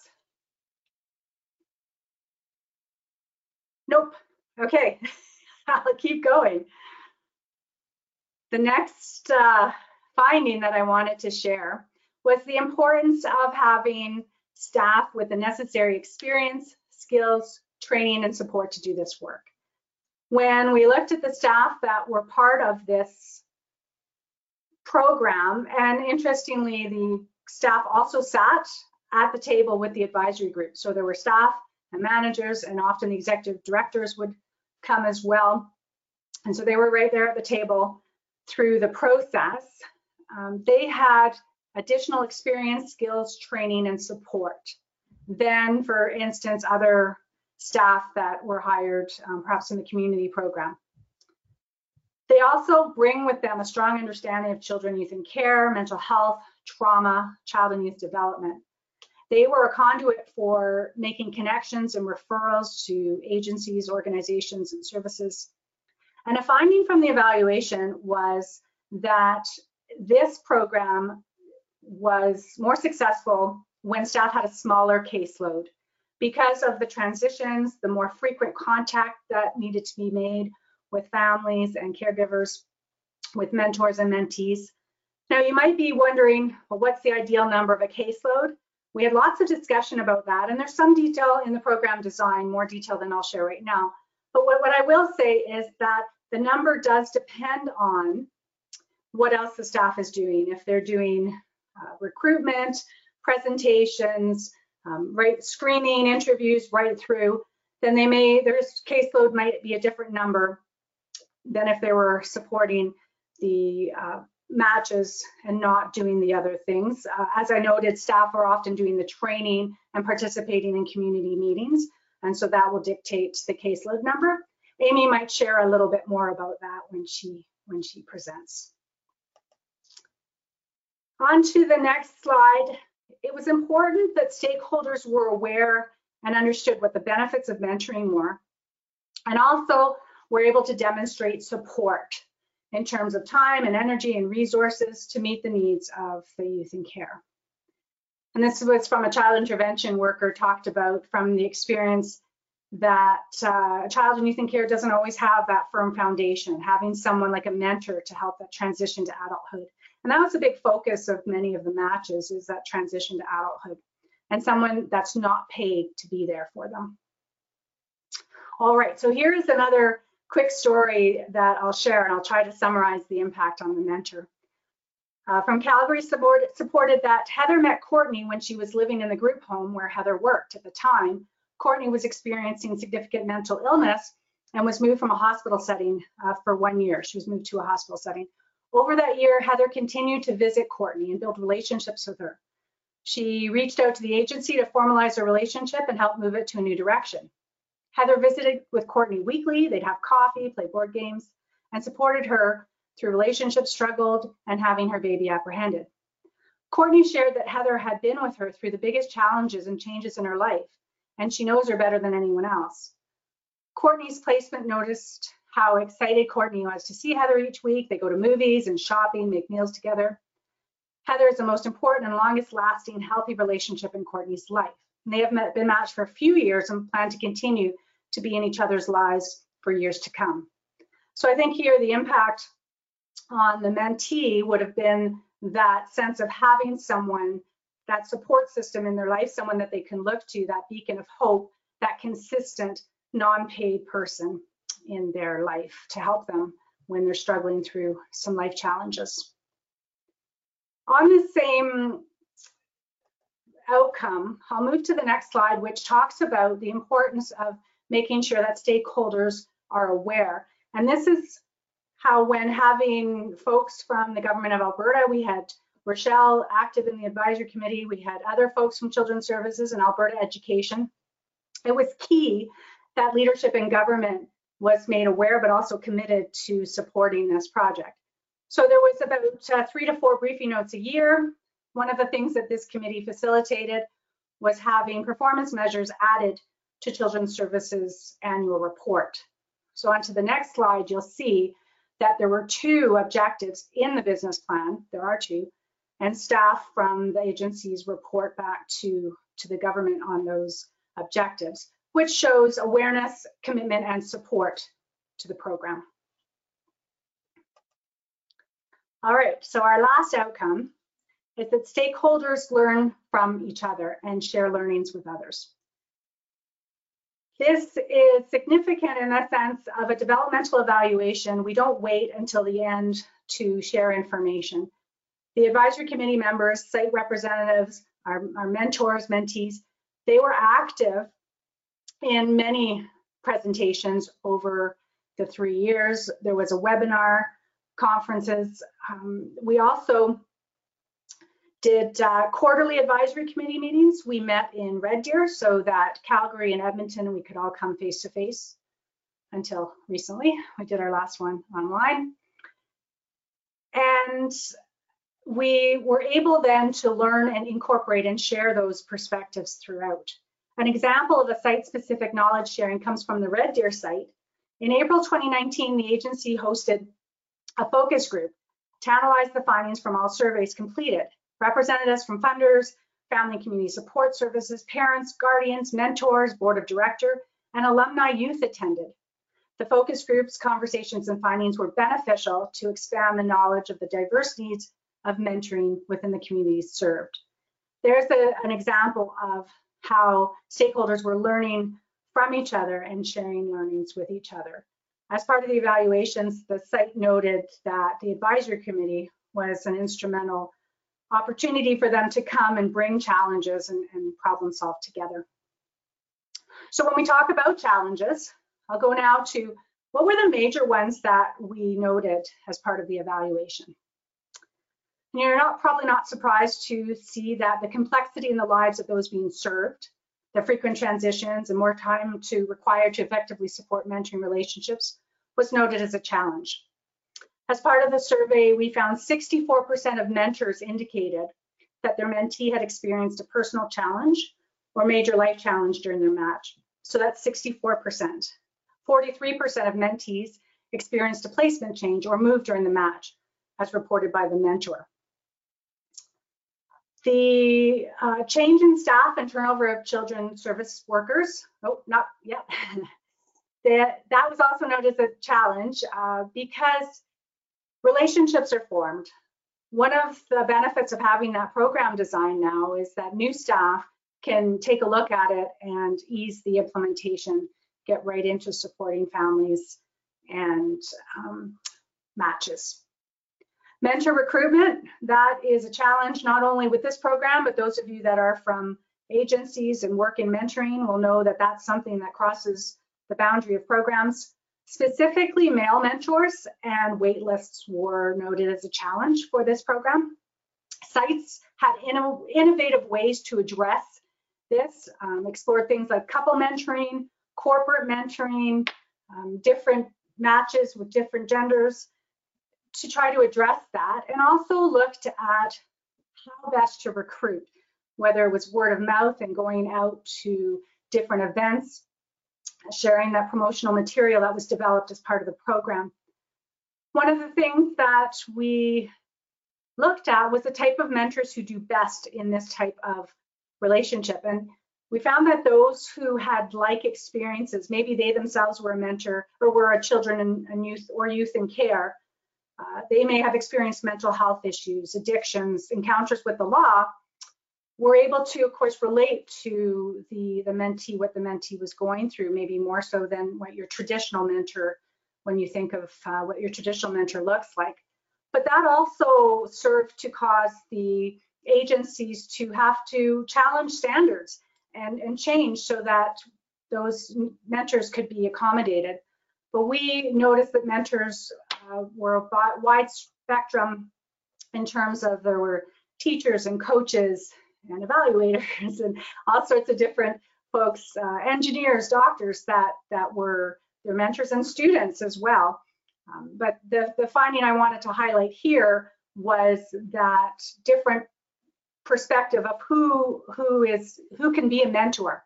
Nope. Okay, I'll keep going. The next uh, finding that I wanted to share was the importance of having staff with the necessary experience, skills, training, and support to do this work. When we looked at the staff that were part of this program, and interestingly, the staff also sat at the table with the advisory group. So there were staff and managers, and often the executive directors would come as well. And so they were right there at the table through the process. Um, they had additional experience, skills, training, and support than, for instance, other staff that were hired um, perhaps in the community program. They also bring with them a strong understanding of children, youth, and care, mental health, trauma, child and youth development. They were a conduit for making connections and referrals to agencies, organizations, and services. And a finding from the evaluation was that this program was more successful when staff had a smaller caseload because of the transitions, the more frequent contact that needed to be made with families and caregivers, with mentors and mentees. Now you might be wondering, well, what's the ideal number of a caseload? We had lots of discussion about that, and there's some detail in the program design, more detail than I'll share right now. But what, what I will say is that the number does depend on what else the staff is doing. If they're doing uh, recruitment, presentations, um, right, screening, interviews, right through, then they may, their caseload might be a different number than if they were supporting the uh, matches and not doing the other things. Uh, as I noted, staff are often doing the training and participating in community meetings, and so that will dictate the caseload number. Amy might share a little bit more about that when she when she presents. On to the next slide. It was important that stakeholders were aware and understood what the benefits of mentoring were, and also were able to demonstrate support in terms of time and energy and resources to meet the needs of the youth in care. And this was from a child intervention worker talked about from the experience that uh, child in youth in care doesn't always have that firm foundation, having someone like a mentor to help that transition to adulthood. And that was a big focus of many of the matches is that transition to adulthood and someone that's not paid to be there for them. All right, so here's another quick story that I'll share and I'll try to summarize the impact on the mentor. Uh, from Calgary support, supported that Heather met Courtney when she was living in the group home where Heather worked at the time. Courtney was experiencing significant mental illness and was moved from a hospital setting uh, for one year. She was moved to a hospital setting. Over that year, Heather continued to visit Courtney and build relationships with her. She reached out to the agency to formalize a relationship and help move it to a new direction. Heather visited with Courtney weekly. They'd have coffee, play board games, and supported her through relationship struggled and having her baby apprehended. Courtney shared that Heather had been with her through the biggest challenges and changes in her life, and she knows her better than anyone else. Courtney's placement noticed how excited Courtney was to see Heather each week. They go to movies and shopping, make meals together. Heather is the most important and longest lasting healthy relationship in Courtney's life. And they have met, been matched for a few years and plan to continue to be in each other's lives for years to come. So I think here the impact on the mentee would have been that sense of having someone, that support system in their life, someone that they can look to, that beacon of hope, that consistent, non-paid person in their life to help them when they're struggling through some life challenges. On the same outcome, I'll move to the next slide, which talks about the importance of making sure that stakeholders are aware. And this is how when having folks from the government of Alberta, we had Rochelle active in the advisory committee, we had other folks from Children's Services and Alberta Education. It was key that leadership in government was made aware, but also committed to supporting this project. So there was about uh, three to four briefing notes a year. One of the things that this committee facilitated was having performance measures added to Children's Services annual report. So on to the next slide, you'll see that there were two objectives in the business plan. There are two, and staff from the agencies report back to, to the government on those objectives, which shows awareness, commitment, and support to the program. All right, so our last outcome is that stakeholders learn from each other and share learnings with others. This is significant in the sense of a developmental evaluation. We don't wait until the end to share information. The advisory committee members, site representatives, our, our mentors, mentees, they were active in many presentations over the three years. There was a webinar, conferences. Um, we also did uh, quarterly advisory committee meetings. We met in Red Deer so that Calgary and Edmonton, we could all come face to face until recently. We did our last one online. And we were able then to learn and incorporate and share those perspectives throughout. An example of a site-specific knowledge sharing comes from the Red Deer site. In April 2019, the agency hosted a focus group to analyze the findings from all surveys completed. Representatives from funders, family and community support services, parents, guardians, mentors, board of director, and alumni youth attended. The focus groups, conversations, and findings were beneficial to expand the knowledge of the diverse needs of mentoring within the communities served. There's a, an example of how stakeholders were learning from each other and sharing learnings with each other. As part of the evaluations, the site noted that the advisory committee was an instrumental opportunity for them to come and bring challenges and, and problem solve together. So when we talk about challenges, I'll go now to what were the major ones that we noted as part of the evaluation. You're not probably not surprised to see that the complexity in the lives of those being served, the frequent transitions and more time to require to effectively support mentoring relationships was noted as a challenge. As part of the survey, we found 64% of mentors indicated that their mentee had experienced a personal challenge or major life challenge during their match. So that's 64%. 43% of mentees experienced a placement change or move during the match, as reported by the mentor. The uh, change in staff and turnover of children service workers, oh, not yet. that, that was also noted as a challenge uh, because relationships are formed. One of the benefits of having that program design now is that new staff can take a look at it and ease the implementation, get right into supporting families and um, matches. Mentor recruitment, that is a challenge not only with this program, but those of you that are from agencies and work in mentoring will know that that's something that crosses the boundary of programs. Specifically, male mentors and wait lists were noted as a challenge for this program. Sites had inno innovative ways to address this, um, explored things like couple mentoring, corporate mentoring, um, different matches with different genders, to try to address that and also looked at how best to recruit, whether it was word of mouth and going out to different events, sharing that promotional material that was developed as part of the program. One of the things that we looked at was the type of mentors who do best in this type of relationship. And we found that those who had like experiences, maybe they themselves were a mentor or were a children and, youth or youth in care, uh, they may have experienced mental health issues, addictions, encounters with the law. We're able to, of course, relate to the, the mentee, what the mentee was going through, maybe more so than what your traditional mentor, when you think of uh, what your traditional mentor looks like. But that also served to cause the agencies to have to challenge standards and, and change so that those mentors could be accommodated. But we noticed that mentors uh, were a wide spectrum in terms of there were teachers and coaches and evaluators and all sorts of different folks, uh, engineers, doctors that that were their mentors and students as well. Um, but the, the finding I wanted to highlight here was that different perspective of who who is who can be a mentor.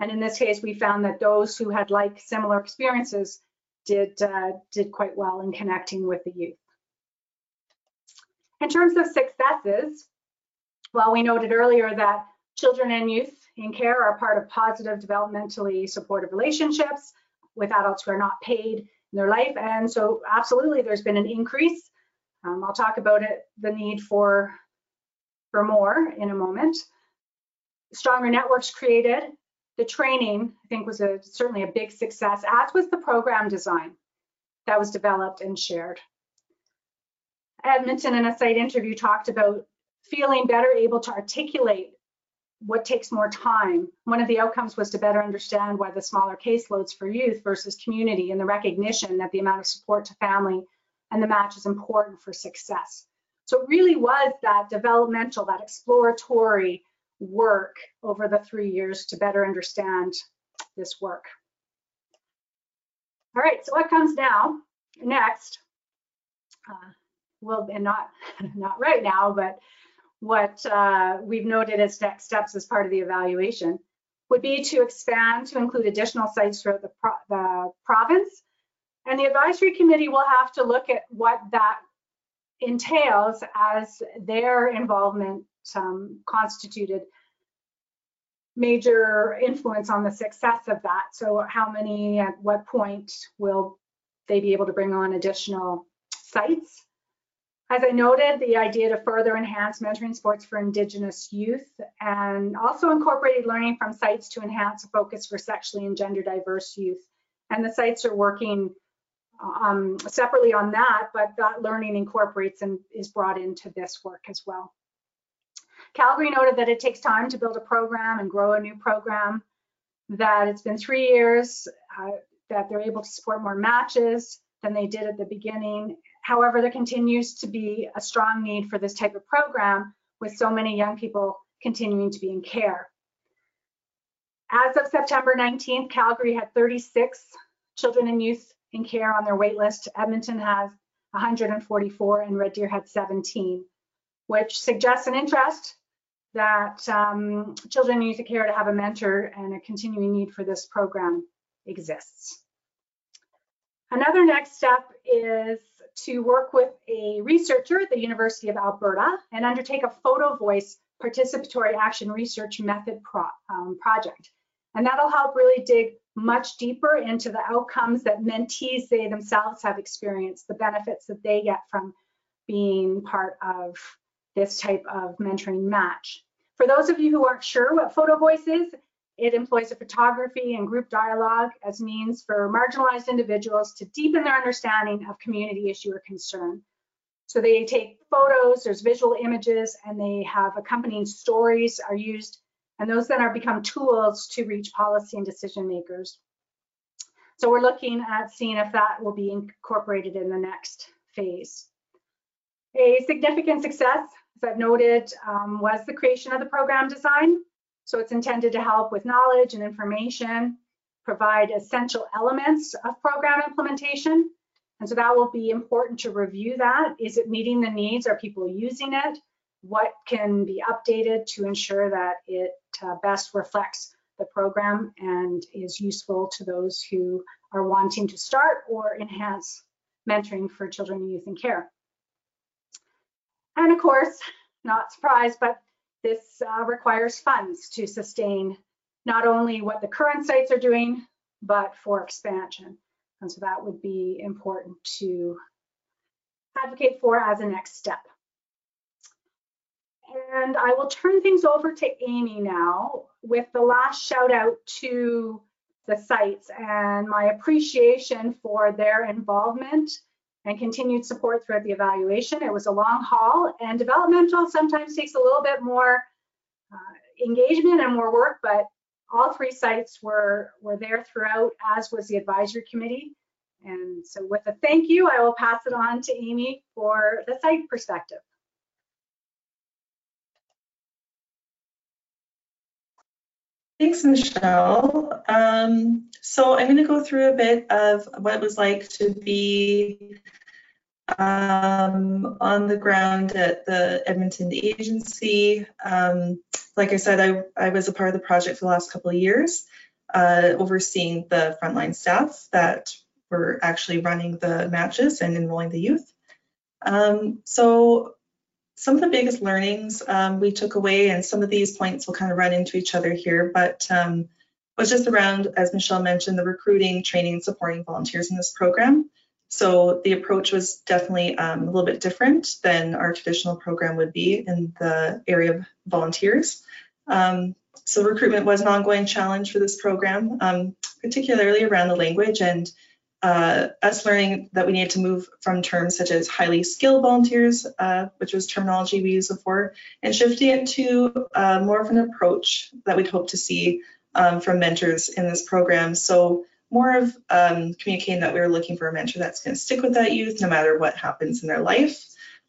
And in this case, we found that those who had like similar experiences did, uh, did quite well in connecting with the youth. In terms of successes, well, we noted earlier that children and youth in care are part of positive developmentally supportive relationships with adults who are not paid in their life. And so absolutely there's been an increase. Um, I'll talk about it, the need for, for more in a moment. Stronger networks created. The training, I think, was a, certainly a big success, as was the program design that was developed and shared. Edmonton in a site interview talked about feeling better able to articulate what takes more time. One of the outcomes was to better understand why the smaller caseloads for youth versus community and the recognition that the amount of support to family and the match is important for success. So it really was that developmental, that exploratory work over the three years to better understand this work. All right, so what comes now, next, uh, well, and not, not right now, but what uh, we've noted as next steps as part of the evaluation would be to expand to include additional sites throughout the, pro the province. And the advisory committee will have to look at what that entails as their involvement um, constituted major influence on the success of that. So how many, at what point will they be able to bring on additional sites? As I noted, the idea to further enhance mentoring sports for Indigenous youth and also incorporated learning from sites to enhance a focus for sexually and gender diverse youth. And the sites are working um, separately on that, but that learning incorporates and is brought into this work as well. Calgary noted that it takes time to build a program and grow a new program, that it's been three years, uh, that they're able to support more matches than they did at the beginning. However, there continues to be a strong need for this type of program with so many young people continuing to be in care. As of September 19th, Calgary had 36 children and youth in care on their wait list. Edmonton has 144 and Red Deer had 17, which suggests an interest that um, children in youth care to have a mentor and a continuing need for this program exists. Another next step is to work with a researcher at the University of Alberta and undertake a photo voice participatory action research method pro, um, project. And that'll help really dig much deeper into the outcomes that mentees they themselves have experienced, the benefits that they get from being part of this type of mentoring match. For those of you who aren't sure what Photo Voice is, it employs a photography and group dialogue as means for marginalized individuals to deepen their understanding of community issue or concern. So they take photos, there's visual images, and they have accompanying stories are used, and those then are become tools to reach policy and decision makers. So we're looking at seeing if that will be incorporated in the next phase. A significant success, as I've noted, um, was the creation of the program design. So it's intended to help with knowledge and information, provide essential elements of program implementation. And so that will be important to review that. Is it meeting the needs? Are people using it? What can be updated to ensure that it uh, best reflects the program and is useful to those who are wanting to start or enhance mentoring for children and youth in care. And of course, not surprised, but this uh, requires funds to sustain not only what the current sites are doing, but for expansion. And so that would be important to advocate for as a next step. And I will turn things over to Amy now with the last shout out to the sites and my appreciation for their involvement and continued support throughout the evaluation. It was a long haul and developmental sometimes takes a little bit more uh, engagement and more work, but all three sites were, were there throughout, as was the advisory committee. And so with a thank you, I will pass it on to Amy for the site perspective. Thanks, Michelle. Um, so I'm going to go through a bit of what it was like to be um, on the ground at the Edmonton agency. Um, like I said, I, I was a part of the project for the last couple of years, uh, overseeing the frontline staff that were actually running the matches and enrolling the youth. Um, so some of the biggest learnings um, we took away, and some of these points will kind of run into each other here, but um, was just around, as Michelle mentioned, the recruiting, training, and supporting volunteers in this program. So the approach was definitely um, a little bit different than our traditional program would be in the area of volunteers. Um, so recruitment was an ongoing challenge for this program, um, particularly around the language and uh, us learning that we needed to move from terms such as highly skilled volunteers, uh, which was terminology we used before, and shifting it to uh, more of an approach that we'd hope to see um, from mentors in this program. So more of um, communicating that we were looking for a mentor that's going to stick with that youth no matter what happens in their life,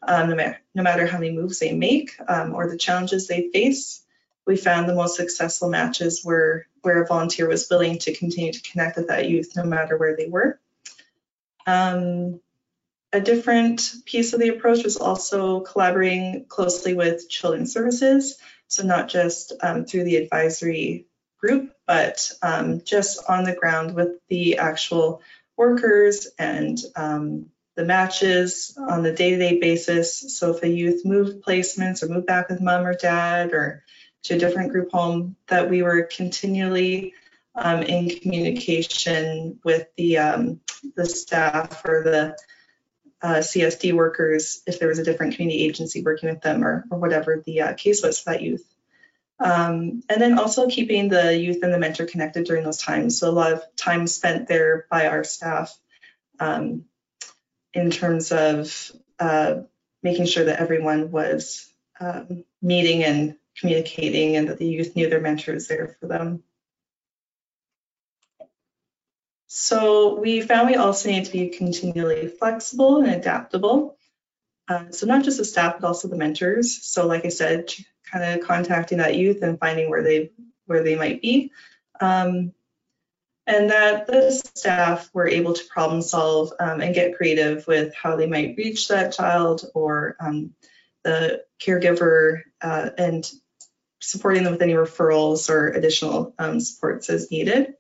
um, no, matter, no, matter, how many moves they make um, or the challenges they face. We found the most successful matches were where a volunteer was willing to continue to connect with that youth no matter where they were. Um, a different piece of the approach was also collaborating closely with children's services. So not just um, through the advisory group, but um, just on the ground with the actual workers and um, the matches on the day-to-day basis. So if a youth moved placements or moved back with mom or dad or to a different group home, that we were continually um, in communication with the, um, the staff or the uh, CSD workers if there was a different community agency working with them or, or whatever the uh, case was for that youth. Um, and then also keeping the youth and the mentor connected during those times. So a lot of time spent there by our staff um, in terms of uh, making sure that everyone was um, meeting and communicating and that the youth knew their mentor was there for them. So we found we also need to be continually flexible and adaptable. Uh, so not just the staff, but also the mentors. So like I said, kind of contacting that youth and finding where they where they might be. Um, and that the staff were able to problem solve um, and get creative with how they might reach that child or um, the caregiver uh, and supporting them with any referrals or additional um, supports as needed.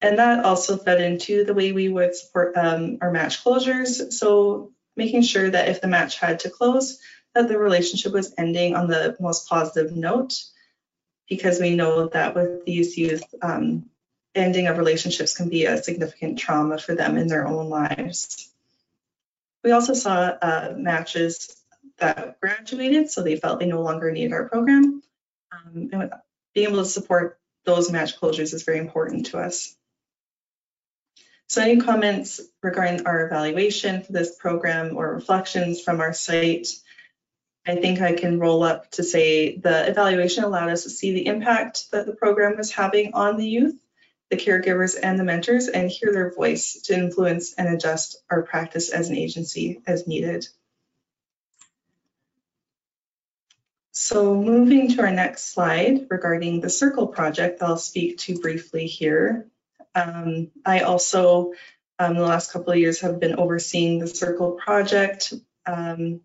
And that also fed into the way we would support um, our match closures. So making sure that if the match had to close, that the relationship was ending on the most positive note, because we know that with these youth, um, ending of relationships can be a significant trauma for them in their own lives. We also saw uh, matches that graduated, so they felt they no longer needed our program. Um, and being able to support those match closures is very important to us. So any comments regarding our evaluation for this program or reflections from our site, I think I can roll up to say the evaluation allowed us to see the impact that the program was having on the youth, the caregivers and the mentors and hear their voice to influence and adjust our practice as an agency as needed. So moving to our next slide regarding the Circle project, I'll speak to briefly here. Um, I also, um, the last couple of years, have been overseeing the Circle project um,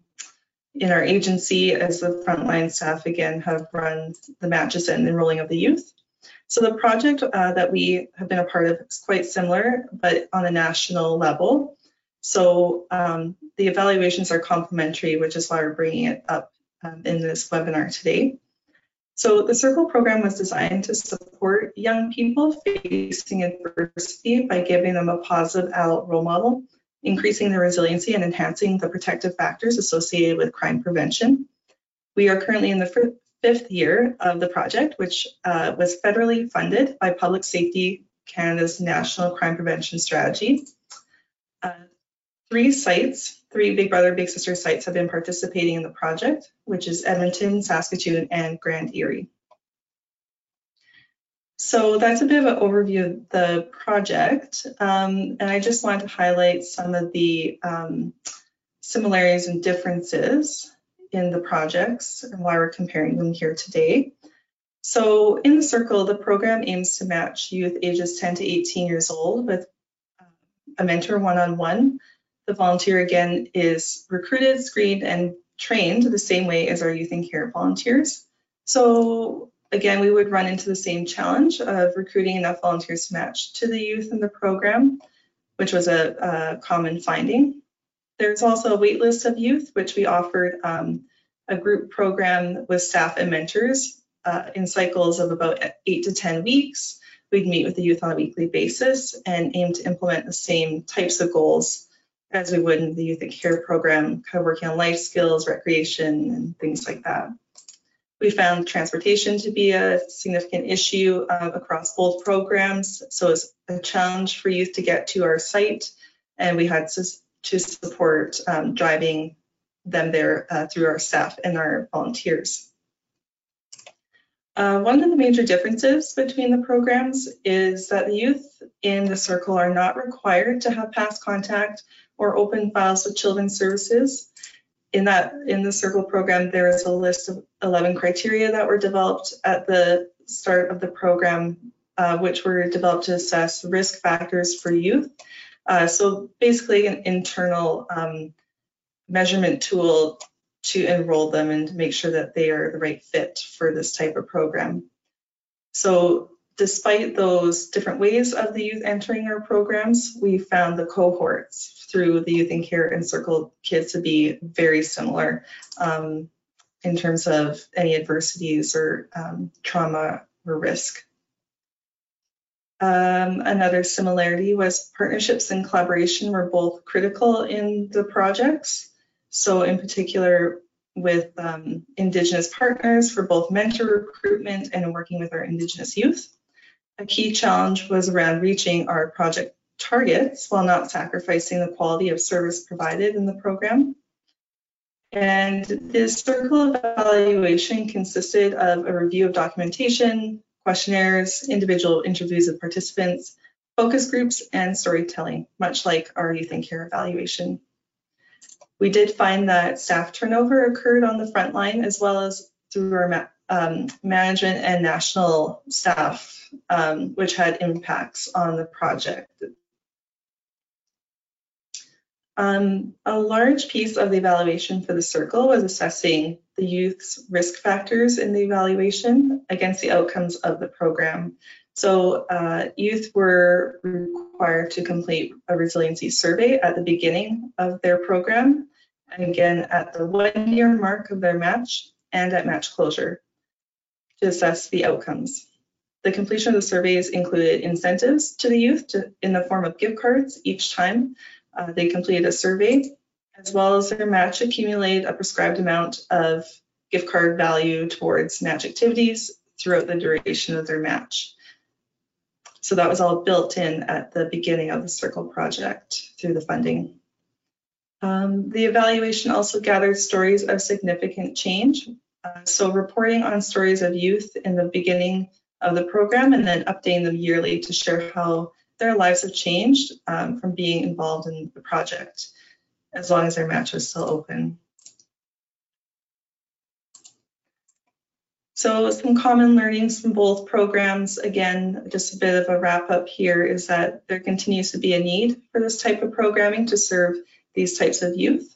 in our agency as the frontline staff again have run the matches and enrolling of the youth. So the project uh, that we have been a part of is quite similar, but on a national level. So um, the evaluations are complementary, which is why we're bringing it up um, in this webinar today. So the Circle program was designed to support young people facing adversity by giving them a positive adult role model, increasing their resiliency and enhancing the protective factors associated with crime prevention. We are currently in the fifth year of the project, which uh, was federally funded by Public Safety Canada's National Crime Prevention Strategy. Uh, three sites Three Big Brother Big Sister sites have been participating in the project, which is Edmonton, Saskatoon, and Grand Erie. So that's a bit of an overview of the project. Um, and I just wanted to highlight some of the um, similarities and differences in the projects and why we're comparing them here today. So in the circle, the program aims to match youth ages 10 to 18 years old with uh, a mentor one-on-one -on -one the volunteer again is recruited, screened, and trained the same way as our youth and care volunteers. So again, we would run into the same challenge of recruiting enough volunteers to match to the youth in the program. which was a, a common finding. There's also a wait list of youth, which we offered um, a group program with staff and mentors uh, in cycles of about eight to 10 weeks. We'd meet with the youth on a weekly basis and aim to implement the same types of goals as we would in the youth and care program, kind of working on life skills, recreation, and things like that. We found transportation to be a significant issue uh, across both programs. So it's a challenge for youth to get to our site, and we had to, to support um, driving them there uh, through our staff and our volunteers. Uh, one of the major differences between the programs is that the youth in the circle are not required to have past contact or open files with children's services. In that, in the circle program, there is a list of 11 criteria that were developed at the start of the program, uh, which were developed to assess risk factors for youth. Uh, so basically an internal um, measurement tool to enroll them and to make sure that they are the right fit for this type of program. So despite those different ways of the youth entering our programs, we found the cohorts through the Youth in Care and Circle kids to be very similar um, in terms of any adversities or um, trauma or risk. Um, another similarity was partnerships and collaboration were both critical in the projects. So in particular, with um, Indigenous partners for both mentor recruitment and working with our Indigenous youth. A key challenge was around reaching our project targets while not sacrificing the quality of service provided in the program. And this circle evaluation consisted of a review of documentation, questionnaires, individual interviews of participants, focus groups, and storytelling, much like our youth and care evaluation. We did find that staff turnover occurred on the front line as well as through our ma um, management and national staff, um, which had impacts on the project. Um, a large piece of the evaluation for the circle was assessing the youth's risk factors in the evaluation against the outcomes of the program. So uh, youth were required to complete a resiliency survey at the beginning of their program and again at the one year mark of their match and at match closure to assess the outcomes. The completion of the surveys included incentives to the youth to, in the form of gift cards each time uh, they completed a survey, as well as their match accumulated a prescribed amount of gift card value towards match activities throughout the duration of their match. So that was all built in at the beginning of the Circle project through the funding. Um, the evaluation also gathered stories of significant change. Uh, so reporting on stories of youth in the beginning of the program and then updating them yearly to share how their lives have changed um, from being involved in the project, as long as their match was still open. So some common learnings from both programs, again, just a bit of a wrap up here is that there continues to be a need for this type of programming to serve these types of youth.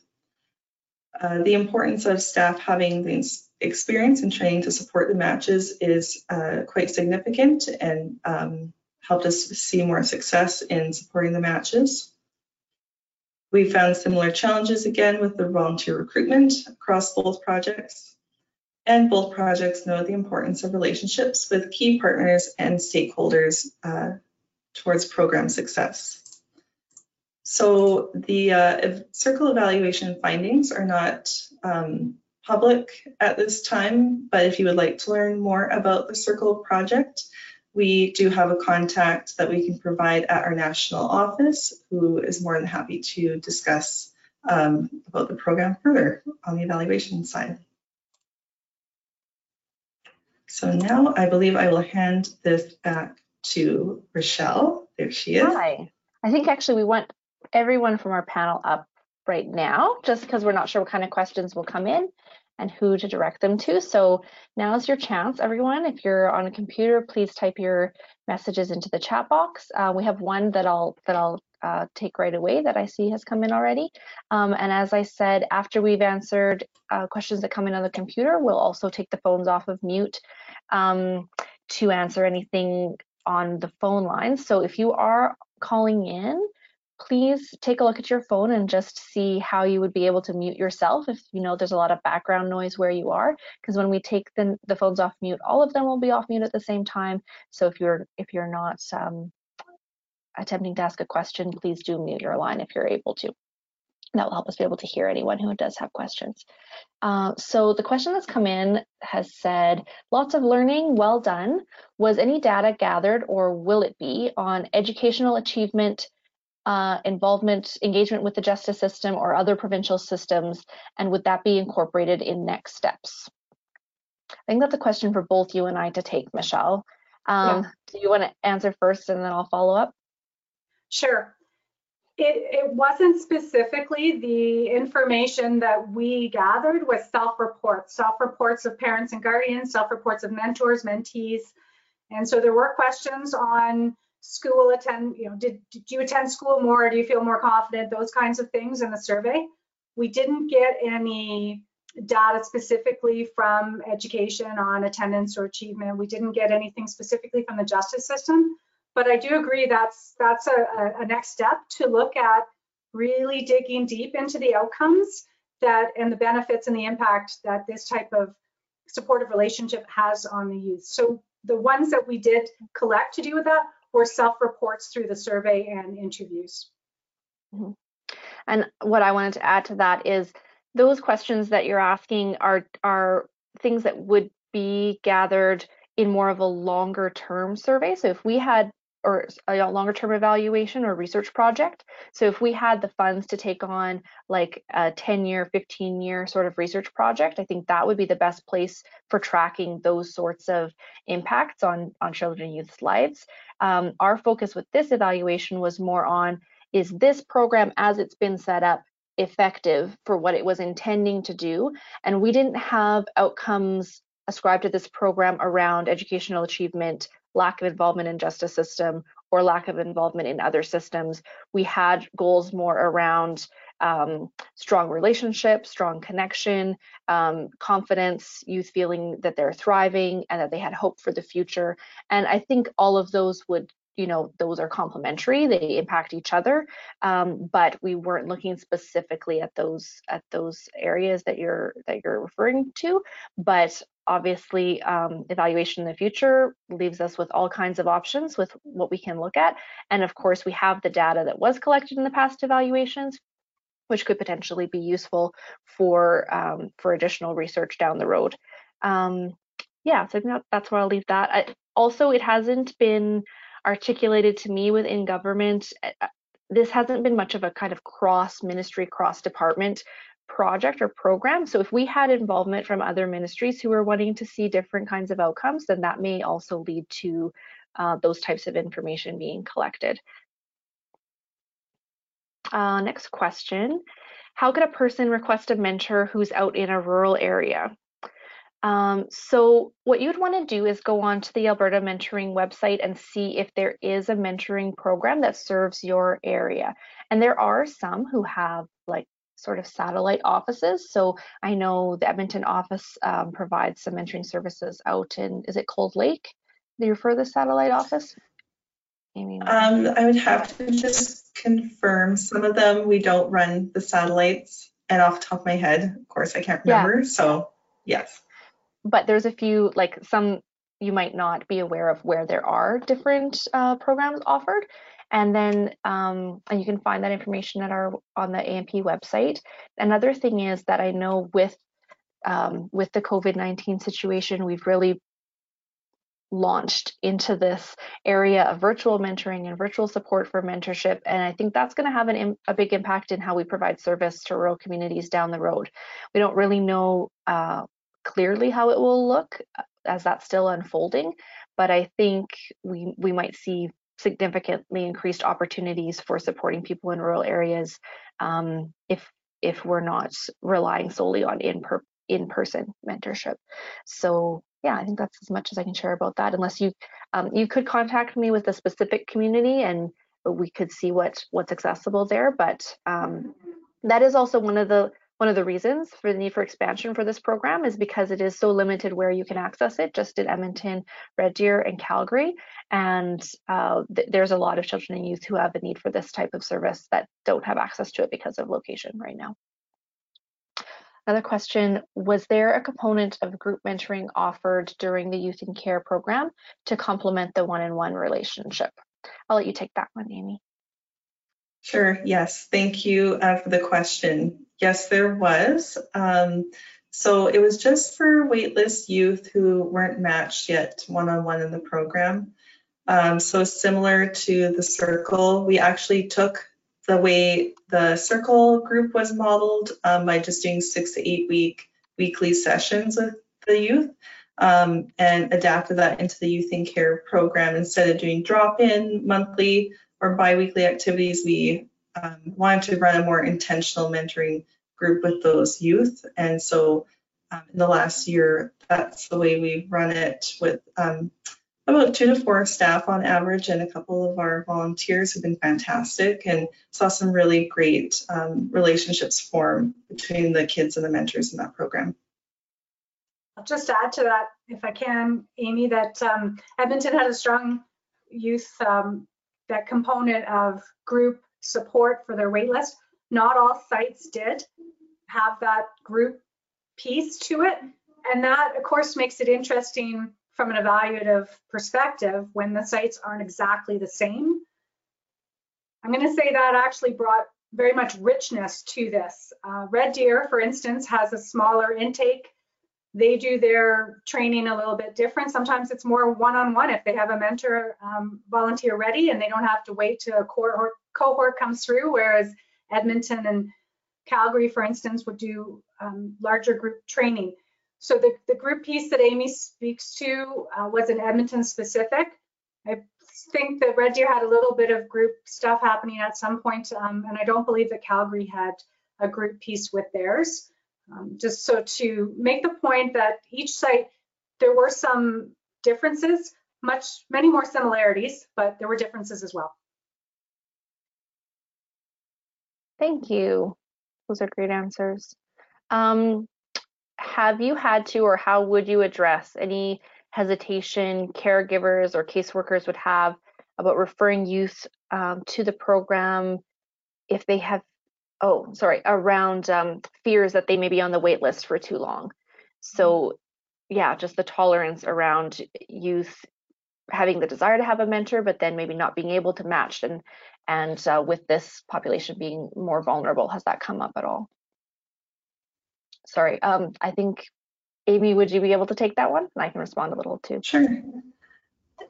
Uh, the importance of staff having the experience and training to support the matches is uh, quite significant and um, helped us see more success in supporting the matches. We found similar challenges again with the volunteer recruitment across both projects. And both projects know the importance of relationships with key partners and stakeholders uh, towards program success. So the uh, circle evaluation findings are not um, public at this time, but if you would like to learn more about the circle project, we do have a contact that we can provide at our national office who is more than happy to discuss um, about the program further on the evaluation side. So now I believe I will hand this back to Rochelle. There she is. Hi. I think actually we want everyone from our panel up right now, just because we're not sure what kind of questions will come in and who to direct them to. So now is your chance, everyone. If you're on a computer, please type your messages into the chat box. Uh, we have one that I'll that I'll uh, take right away that I see has come in already. Um, and as I said, after we've answered uh, questions that come in on the computer, we'll also take the phones off of mute um, to answer anything on the phone line. So if you are calling in, please take a look at your phone and just see how you would be able to mute yourself if you know there's a lot of background noise where you are because when we take the, the phones off mute all of them will be off mute at the same time so if you're if you're not um, attempting to ask a question please do mute your line if you're able to that will help us be able to hear anyone who does have questions. Uh, so the question that's come in has said, lots of learning, well done. Was any data gathered or will it be on educational achievement, uh, involvement, engagement with the justice system or other provincial systems, and would that be incorporated in next steps? I think that's a question for both you and I to take, Michelle. Um, yeah. Do you want to answer first and then I'll follow up? Sure. It, it wasn't specifically the information that we gathered was self-reports, self-reports of parents and guardians, self-reports of mentors, mentees. And so there were questions on school attend, you know, did, did you attend school more? Do you feel more confident? Those kinds of things in the survey. We didn't get any data specifically from education on attendance or achievement. We didn't get anything specifically from the justice system. But I do agree that's that's a, a next step to look at really digging deep into the outcomes that and the benefits and the impact that this type of supportive relationship has on the youth. So the ones that we did collect to do with that were self-reports through the survey and interviews. Mm -hmm. And what I wanted to add to that is those questions that you're asking are are things that would be gathered in more of a longer term survey. So if we had or a longer term evaluation or research project. So if we had the funds to take on like a 10 year, 15 year sort of research project, I think that would be the best place for tracking those sorts of impacts on, on children and youth's lives. Um, our focus with this evaluation was more on is this program as it's been set up effective for what it was intending to do? And we didn't have outcomes ascribed to this program around educational achievement lack of involvement in justice system or lack of involvement in other systems. We had goals more around um, strong relationships, strong connection, um, confidence, youth feeling that they're thriving and that they had hope for the future. And I think all of those would you know those are complementary. They impact each other. Um, but we weren't looking specifically at those at those areas that you're that you're referring to. But obviously um, evaluation in the future leaves us with all kinds of options with what we can look at. And of course we have the data that was collected in the past evaluations which could potentially be useful for um, for additional research down the road um, yeah so that's where i'll leave that I, also it hasn't been articulated to me within government uh, this hasn't been much of a kind of cross ministry cross department project or program. So if we had involvement from other ministries who are wanting to see different kinds of outcomes, then that may also lead to uh, those types of information being collected. Uh, next question. How could a person request a mentor who's out in a rural area? Um, so what you'd want to do is go on to the Alberta Mentoring website and see if there is a mentoring program that serves your area. And there are some who have like sort of satellite offices. So I know the Edmonton office um, provides some mentoring services out in, is it Cold Lake? Your furthest satellite office? Amy? Um, I would have to just confirm. Some of them we don't run the satellites, and off the top of my head, of course, I can't remember. Yeah. So yes. But there's a few, like some you might not be aware of where there are different uh, programs offered. And then um, and you can find that information at our on the AMP website. Another thing is that I know with um, with the COVID-19 situation, we've really launched into this area of virtual mentoring and virtual support for mentorship. And I think that's going to have an, a big impact in how we provide service to rural communities down the road. We don't really know uh, clearly how it will look uh, as that's still unfolding, but I think we, we might see significantly increased opportunities for supporting people in rural areas um, if if we're not relying solely on in per in-person mentorship. So yeah, I think that's as much as I can share about that. Unless you um, you could contact me with a specific community and we could see what what's accessible there. But um, that is also one of the one of the reasons for the need for expansion for this program is because it is so limited where you can access it, just in Edmonton, Red Deer, and Calgary. And uh, th there's a lot of children and youth who have a need for this type of service that don't have access to it because of location right now. Another question, was there a component of group mentoring offered during the Youth in Care program to complement the one-on-one relationship? I'll let you take that one, Amy. Sure, yes, thank you uh, for the question. Yes, there was. Um, so it was just for waitlist youth who weren't matched yet one-on-one in the program. Um, so similar to the circle, we actually took the way the circle group was modeled um, by just doing six to eight week weekly sessions with the youth um, and adapted that into the youth in care program. Instead of doing drop-in monthly or bi-weekly activities we um, wanted to run a more intentional mentoring group with those youth. And so um, in the last year that's the way we run it with um, about two to four staff on average, and a couple of our volunteers have been fantastic and saw some really great um, relationships form between the kids and the mentors in that program. I'll just add to that, if I can, Amy, that um, Edmonton had a strong youth, um, that component of group support for their waitlist. Not all sites did have that group piece to it. And that, of course, makes it interesting from an evaluative perspective when the sites aren't exactly the same. I'm going to say that actually brought very much richness to this. Uh, Red Deer, for instance, has a smaller intake. They do their training a little bit different. Sometimes it's more one-on-one -on -one if they have a mentor um, volunteer ready and they don't have to wait till a cohort, cohort comes through, whereas Edmonton and Calgary, for instance, would do um, larger group training. So the, the group piece that Amy speaks to uh, was in Edmonton specific. I think that Red Deer had a little bit of group stuff happening at some point, um, and I don't believe that Calgary had a group piece with theirs. Um, just so to make the point that each site, there were some differences, much, many more similarities, but there were differences as well. Thank you. Those are great answers. Um, have you had to or how would you address any hesitation caregivers or caseworkers would have about referring youth um, to the program if they have oh sorry around um, fears that they may be on the wait list for too long? So yeah just the tolerance around youth having the desire to have a mentor but then maybe not being able to match and and uh, with this population being more vulnerable. Has that come up at all sorry, um, I think Amy, would you be able to take that one? And I can respond a little too. Sure.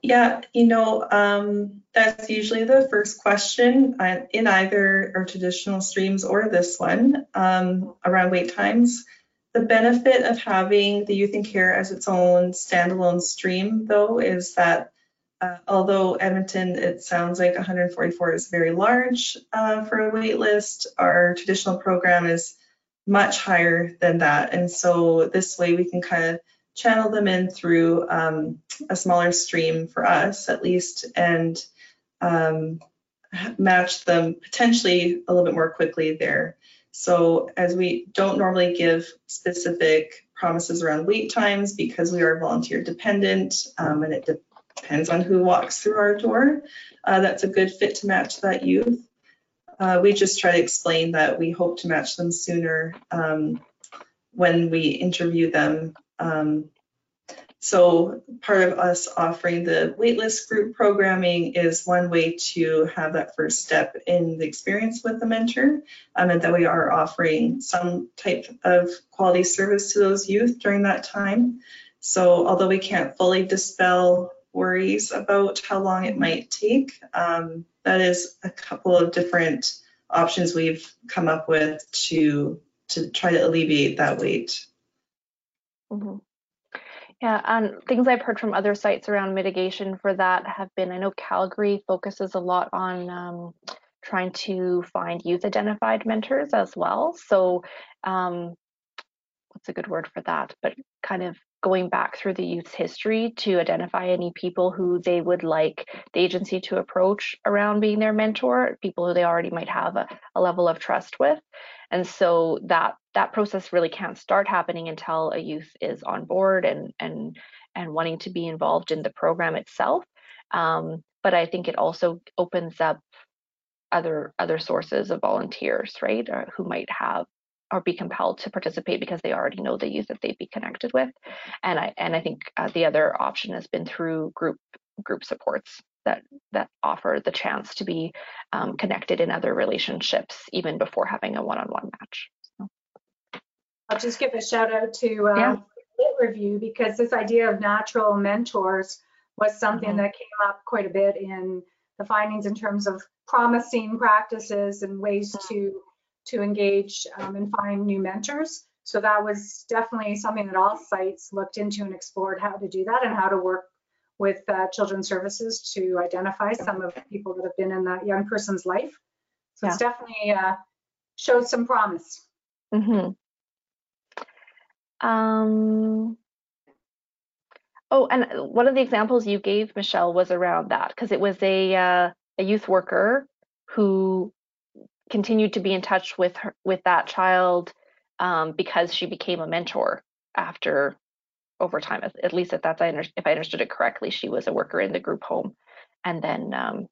Yeah, you know, um, that's usually the first question uh, in either our traditional streams or this one um, around wait times. The benefit of having the youth in care as its own standalone stream, though, is that uh, although Edmonton, it sounds like 144 is very large uh, for a wait list, our traditional program is much higher than that. And so this way we can kind of channel them in through um, a smaller stream for us at least and um, match them potentially a little bit more quickly there. So as we don't normally give specific promises around wait times because we are volunteer dependent um, and it depends on who walks through our door, uh, that's a good fit to match that youth. Uh, we just try to explain that we hope to match them sooner um, when we interview them. Um, so part of us offering the waitlist group programming is one way to have that first step in the experience with the mentor, um, and that we are offering some type of quality service to those youth during that time. So although we can't fully dispel worries about how long it might take, um, that is a couple of different options we've come up with to to try to alleviate that wait. Mm-hmm. Yeah, and things I've heard from other sites around mitigation for that have been I know Calgary focuses a lot on um, trying to find youth identified mentors as well. So um, what's a good word for that? But kind of going back through the youth's history to identify any people who they would like the agency to approach around being their mentor, people who they already might have a, a level of trust with. And so that that process really can't start happening until a youth is on board and and and wanting to be involved in the program itself. Um, but I think it also opens up other other sources of volunteers, right, or who might have or be compelled to participate because they already know the youth that they'd be connected with. And I and I think uh, the other option has been through group group supports that that offer the chance to be um, connected in other relationships even before having a one-on-one match. So. I'll just give a shout out to uh, Yeah. Lit Review because this idea of natural mentors was something Mhm. that came up quite a bit in the findings in terms of promising practices and ways Mm. to to engage um, and find new mentors. So that was definitely something that all sites looked into and explored how to do that and how to work with uh, children's services to identify some of the people that have been in that young person's life. So it's definitely uh, showed some promise. hmm Um, oh, and one of the examples you gave, Michelle, was around that because it was a uh, a youth worker who continued to be in touch with her with that child um, because she became a mentor after over time. At, at least if that's I under, if I understood it correctly, she was a worker in the group home, and then um,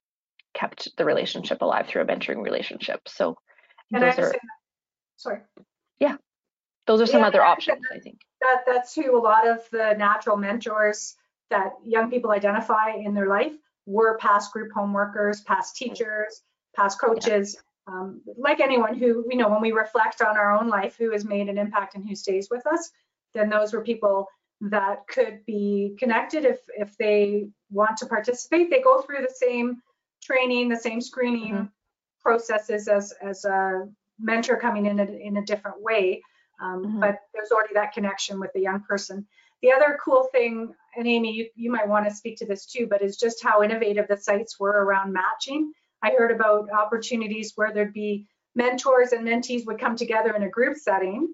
kept the relationship alive through a mentoring relationship. So And I those are sorry. Yeah. Those are some Yeah, other options, understand I think. that that's who a lot of the natural mentors that young people identify in their life were past group home workers, past teachers, past coaches. Um, like anyone who, you know, when we reflect on our own life, who has made an impact and who stays with us, then those were people that could be connected if if they want to participate. They go through the same training, the same screening Mhm. processes as as a mentor coming in a, in a different way. Um, Mhm. But there's already that connection with the young person. The other cool thing, and Amy, you, you might want to speak to this too, but is just how innovative the sites were around matching. I heard about opportunities where there'd be mentors and mentees would come together in a group setting.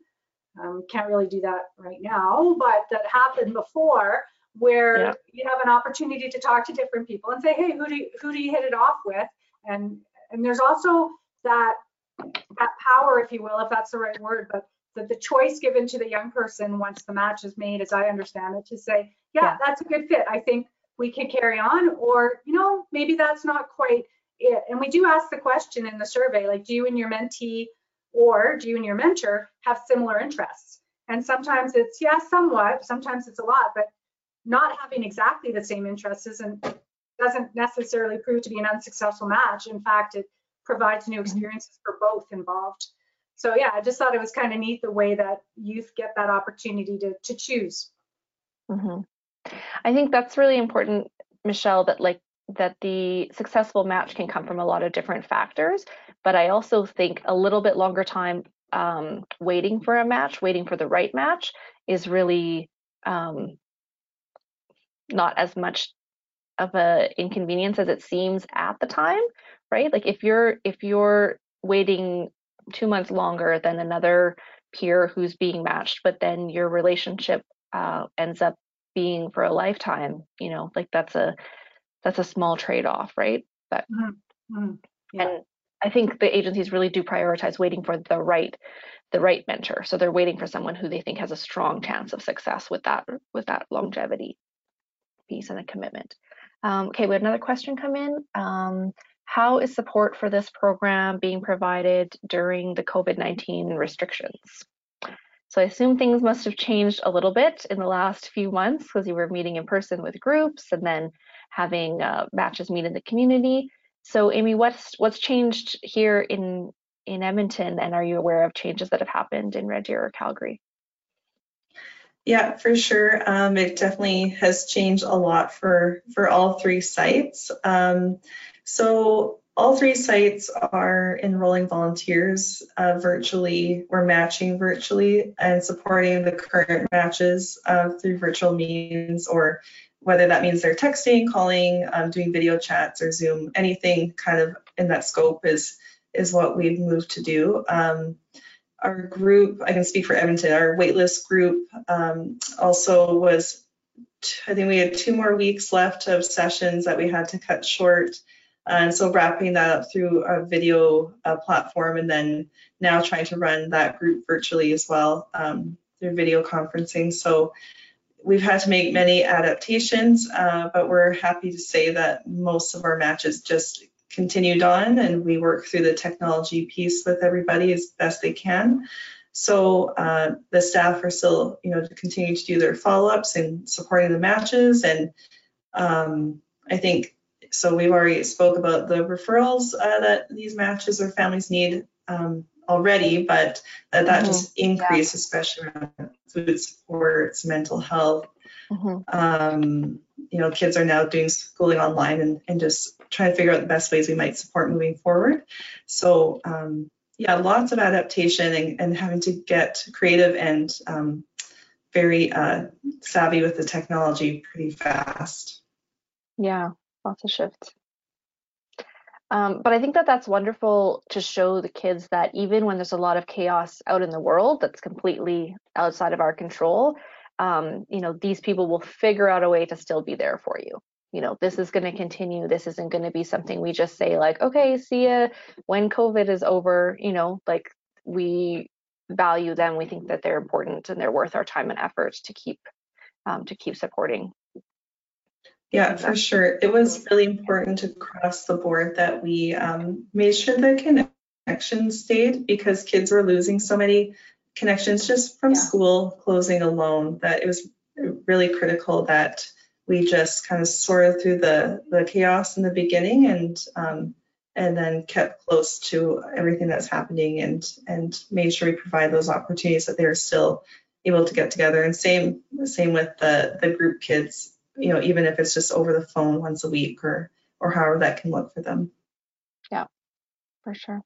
Um, can't really do that right now, but that happened before where Yeah. you have an opportunity to talk to different people and say, hey, who do you, who do you hit it off with? And and there's also that that power, if you will, if that's the right word, but that the choice given to the young person once the match is made, as I understand it, to say, yeah, Yeah. that's a good fit. I think we can carry on, or you know, maybe that's not quite it. And we do ask the question in the survey, like, do you and your mentee or do you and your mentor have similar interests? And sometimes it's yeah, somewhat. Sometimes it's a lot, but not having exactly the same interests isn't doesn't necessarily prove to be an unsuccessful match. In fact, it provides new experiences for both involved. So yeah, I just thought it was kind of neat the way that youth get that opportunity to to choose. Mm-hmm. I think that's really important, Michelle, that like that the successful match can come from a lot of different factors. But I also think a little bit longer time um, waiting for a match, waiting for the right match, is really um, not as much of a inconvenience as it seems at the time, right? Like if you're if you're waiting two months longer than another peer who's being matched, but then your relationship uh, ends up being for a lifetime, you know, like that's a that's a small trade-off, right? But Mm, yeah. and I think the agencies really do prioritize waiting for the right the right mentor. So they're waiting for someone who they think has a strong chance of success with that with that longevity piece and a commitment. Um, okay, we had another question come in. Um, how is support for this program being provided during the COVID-19 restrictions? So I assume things must have changed a little bit in the last few months because you were meeting in person with groups and then having uh, matches meet in the community. So Amy, what's what's changed here in in Edmonton, and are you aware of changes that have happened in Red Deer or Calgary? Yeah, for sure. Um, it definitely has changed a lot for for all three sites. Um, so all three sites are enrolling volunteers uh, virtually. We're matching virtually and supporting the current matches uh, through virtual means, or whether that means they're texting, calling, um, doing video chats, or Zoom. Anything kind of in that scope is is what we've moved to do. Um, our group, I can speak for Edmonton, our waitlist group um, also was, I think we had two more weeks left of sessions that we had to cut short. And so wrapping that up through a video uh, platform and then now trying to run that group virtually as well um, through video conferencing. So we've had to make many adaptations, uh, but we're happy to say that most of our matches just continued on and we work through the technology piece with everybody as best they can. So uh, the staff are still, you know, to continue to do their follow-ups and supporting the matches. And um, I think, so we've already spoke about the referrals uh, that these matches or families need um, already, but that, that just increased, especially around food supports, mental health. Mhm. Um, you know, kids are now doing schooling online and, and just trying to figure out the best ways we might support moving forward. So, um, yeah, lots of adaptation and, and having to get creative and um, very uh, savvy with the technology pretty fast. Yeah, lots of shifts. Um, but I think that that's wonderful to show the kids that even when there's a lot of chaos out in the world that's completely outside of our control, um, you know, these people will figure out a way to still be there for you. You know, this is going to continue. This isn't going to be something we just say like, okay, see ya when COVID is over. You know, like we value them. We think that they're important and they're worth our time and effort to keep um, to keep supporting. Yeah, for sure. It was really important across the board that we um, made sure the connection stayed because kids were losing so many connections just from Yeah. school closing alone that it was really critical that we just kind of sorted through the, the chaos in the beginning and um, and then kept close to everything that's happening and and made sure we provide those opportunities that they're still able to get together and same same with the the group kids you know even if it's just over the phone once a week or or however that can look for them Yeah, For sure.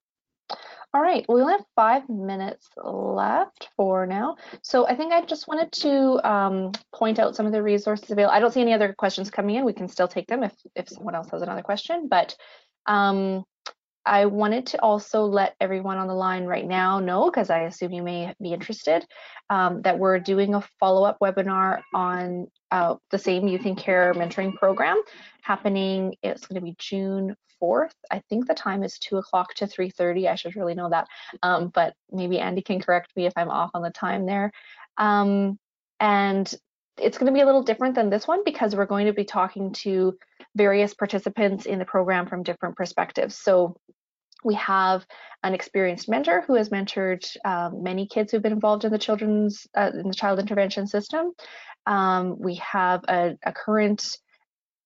All right, we only have five minutes left for now. So I think I just wanted to um, point out some of the resources available. I don't see any other questions coming in. We can still take them if, if someone else has another question. But um, I wanted to also let everyone on the line right now know, because I assume you may be interested, um, that we're doing a follow-up webinar on uh, the same Youth in Care mentoring program happening. It's going to be June 4th. I think the time is 2 o'clock to 3.30. I should really know that. Um, but maybe Andy can correct me if I'm off on the time there. Um, and it's going to be a little different than this one because we're going to be talking to various participants in the program from different perspectives. So we have an experienced mentor who has mentored um, many kids who've been involved in the children's uh, in the child intervention system. Um, we have a, a current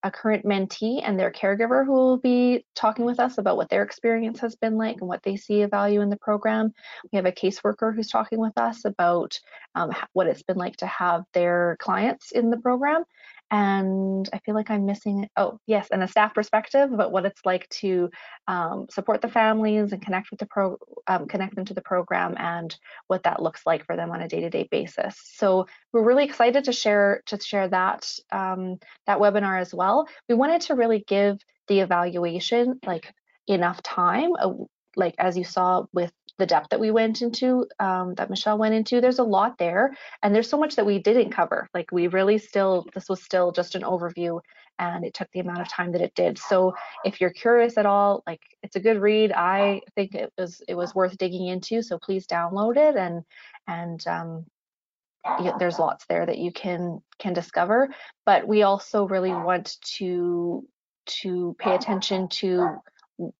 a current mentee and their caregiver who will be talking with us about what their experience has been like and what they see a value in the program. We have a caseworker who's talking with us about um, what it's been like to have their clients in the program. And I feel like I'm missing, oh, yes, and a staff perspective about what it's like to um, support the families and connect with the pro, um, connect them to the program and what that looks like for them on a day-to-day basis. So we're really excited to share to share that um, that webinar as well. We wanted to really give the evaluation like enough time, uh, like as you saw with the depth that we went into, um, that Michelle went into. There's a lot there, and there's so much that we didn't cover. Like we really still, this was still just an overview, and it took the amount of time that it did. So if you're curious at all, like it's a good read. I think it was it was worth digging into. So please download it and and um, there's lots there that you can can discover but we also really want to to pay attention to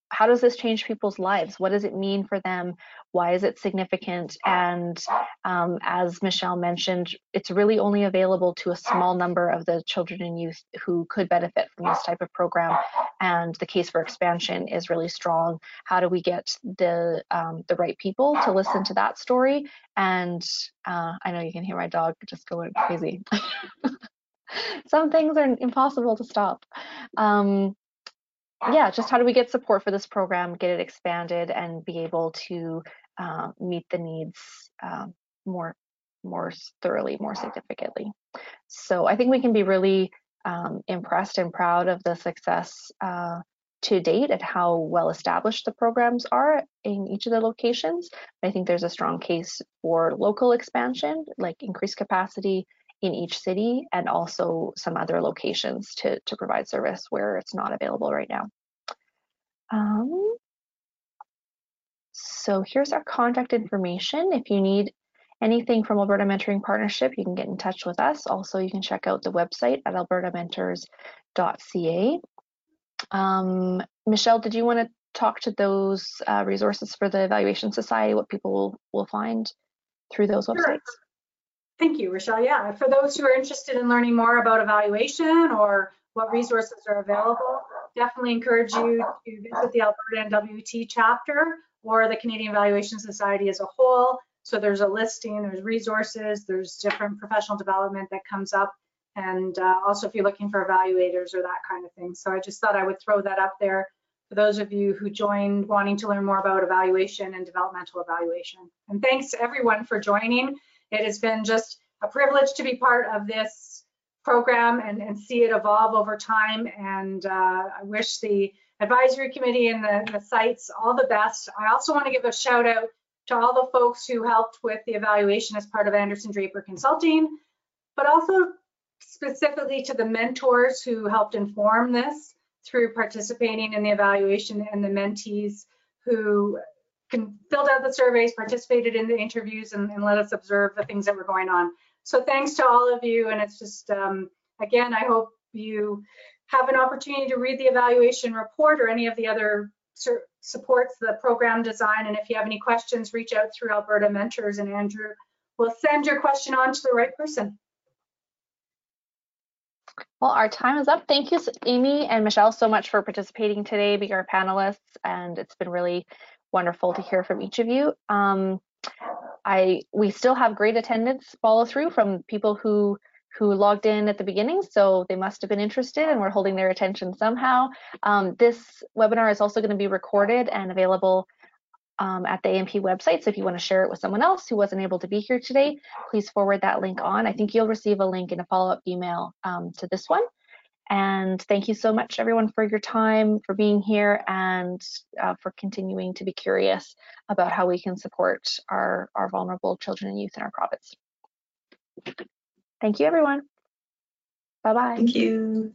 how does this change people's lives? What does it mean for them? Why is it significant? And um, as michelle mentioned it's really only available to a small number of the children and youth who could benefit from this type of program and the case for expansion is really strong. How do we get the um, the right people to listen to that story? And uh, I know you can hear my dog just going crazy. Some things are impossible to stop. Um, yeah, just how do we get support for this program, get it expanded, and be able to uh, meet the needs um, more, more thoroughly, more significantly. So I think we can be really um, impressed and proud of the success uh, to date and how well established the programs are in each of the locations. I think there's a strong case for local expansion, like increased capacity in each city and also some other locations to, to provide service where it's not available right now. Um, so here's our contact information. If you need anything from Alberta Mentoring Partnership, you can get in touch with us. Also, you can check out the website at albertamentors.ca. Um, Michelle, did you want to talk to those uh, resources for the Evaluation Society, what people will, will find through those Sure. Thank you, Rochelle. Yeah, for those who are interested in learning more about evaluation or what resources are available, definitely encourage you to visit the Alberta NWT chapter or the Canadian Evaluation Society as a whole. So there's a listing, there's resources, there's different professional development that comes up. And uh, also if you're looking for evaluators or that kind of thing. So I just thought I would throw that up there for those of you who joined wanting to learn more about evaluation and developmental evaluation. And thanks everyone for joining. It has been just a privilege to be part of this program and, and see it evolve over time. And uh, I wish the advisory committee and the, the sites all the best. I also want to give a shout out to all the folks who helped with the evaluation as part of Anderson Draper Consulting, but also specifically to the mentors who helped inform this through participating in the evaluation and the mentees who can filled out the surveys, participated in the interviews, and, and let us observe the things that were going on. So thanks to all of you, and it's just um, again, I hope you have an opportunity to read the evaluation report or any of the other supports the program design. And if you have any questions, reach out through Alberta Mentors, and Andrew will send your question on to the right person. Well, our time is up. Thank you, Amy and Michelle, so much for participating today, being our panelists, and it's been really wonderful to hear from each of you. Um, I we still have great attendance follow through from people who who logged in at the beginning, so they must have been interested, and we're holding their attention somehow. Um, this webinar is also going to be recorded and available um, at the AMP website. So if you want to share it with someone else who wasn't able to be here today, please forward that link on. I think you'll receive a link in a follow-up email um, to this one. And thank you so much, everyone, for your time, for being here, and uh, for continuing to be curious about how we can support our, our vulnerable children and youth in our province. Thank you, everyone. Bye-bye. Thank you.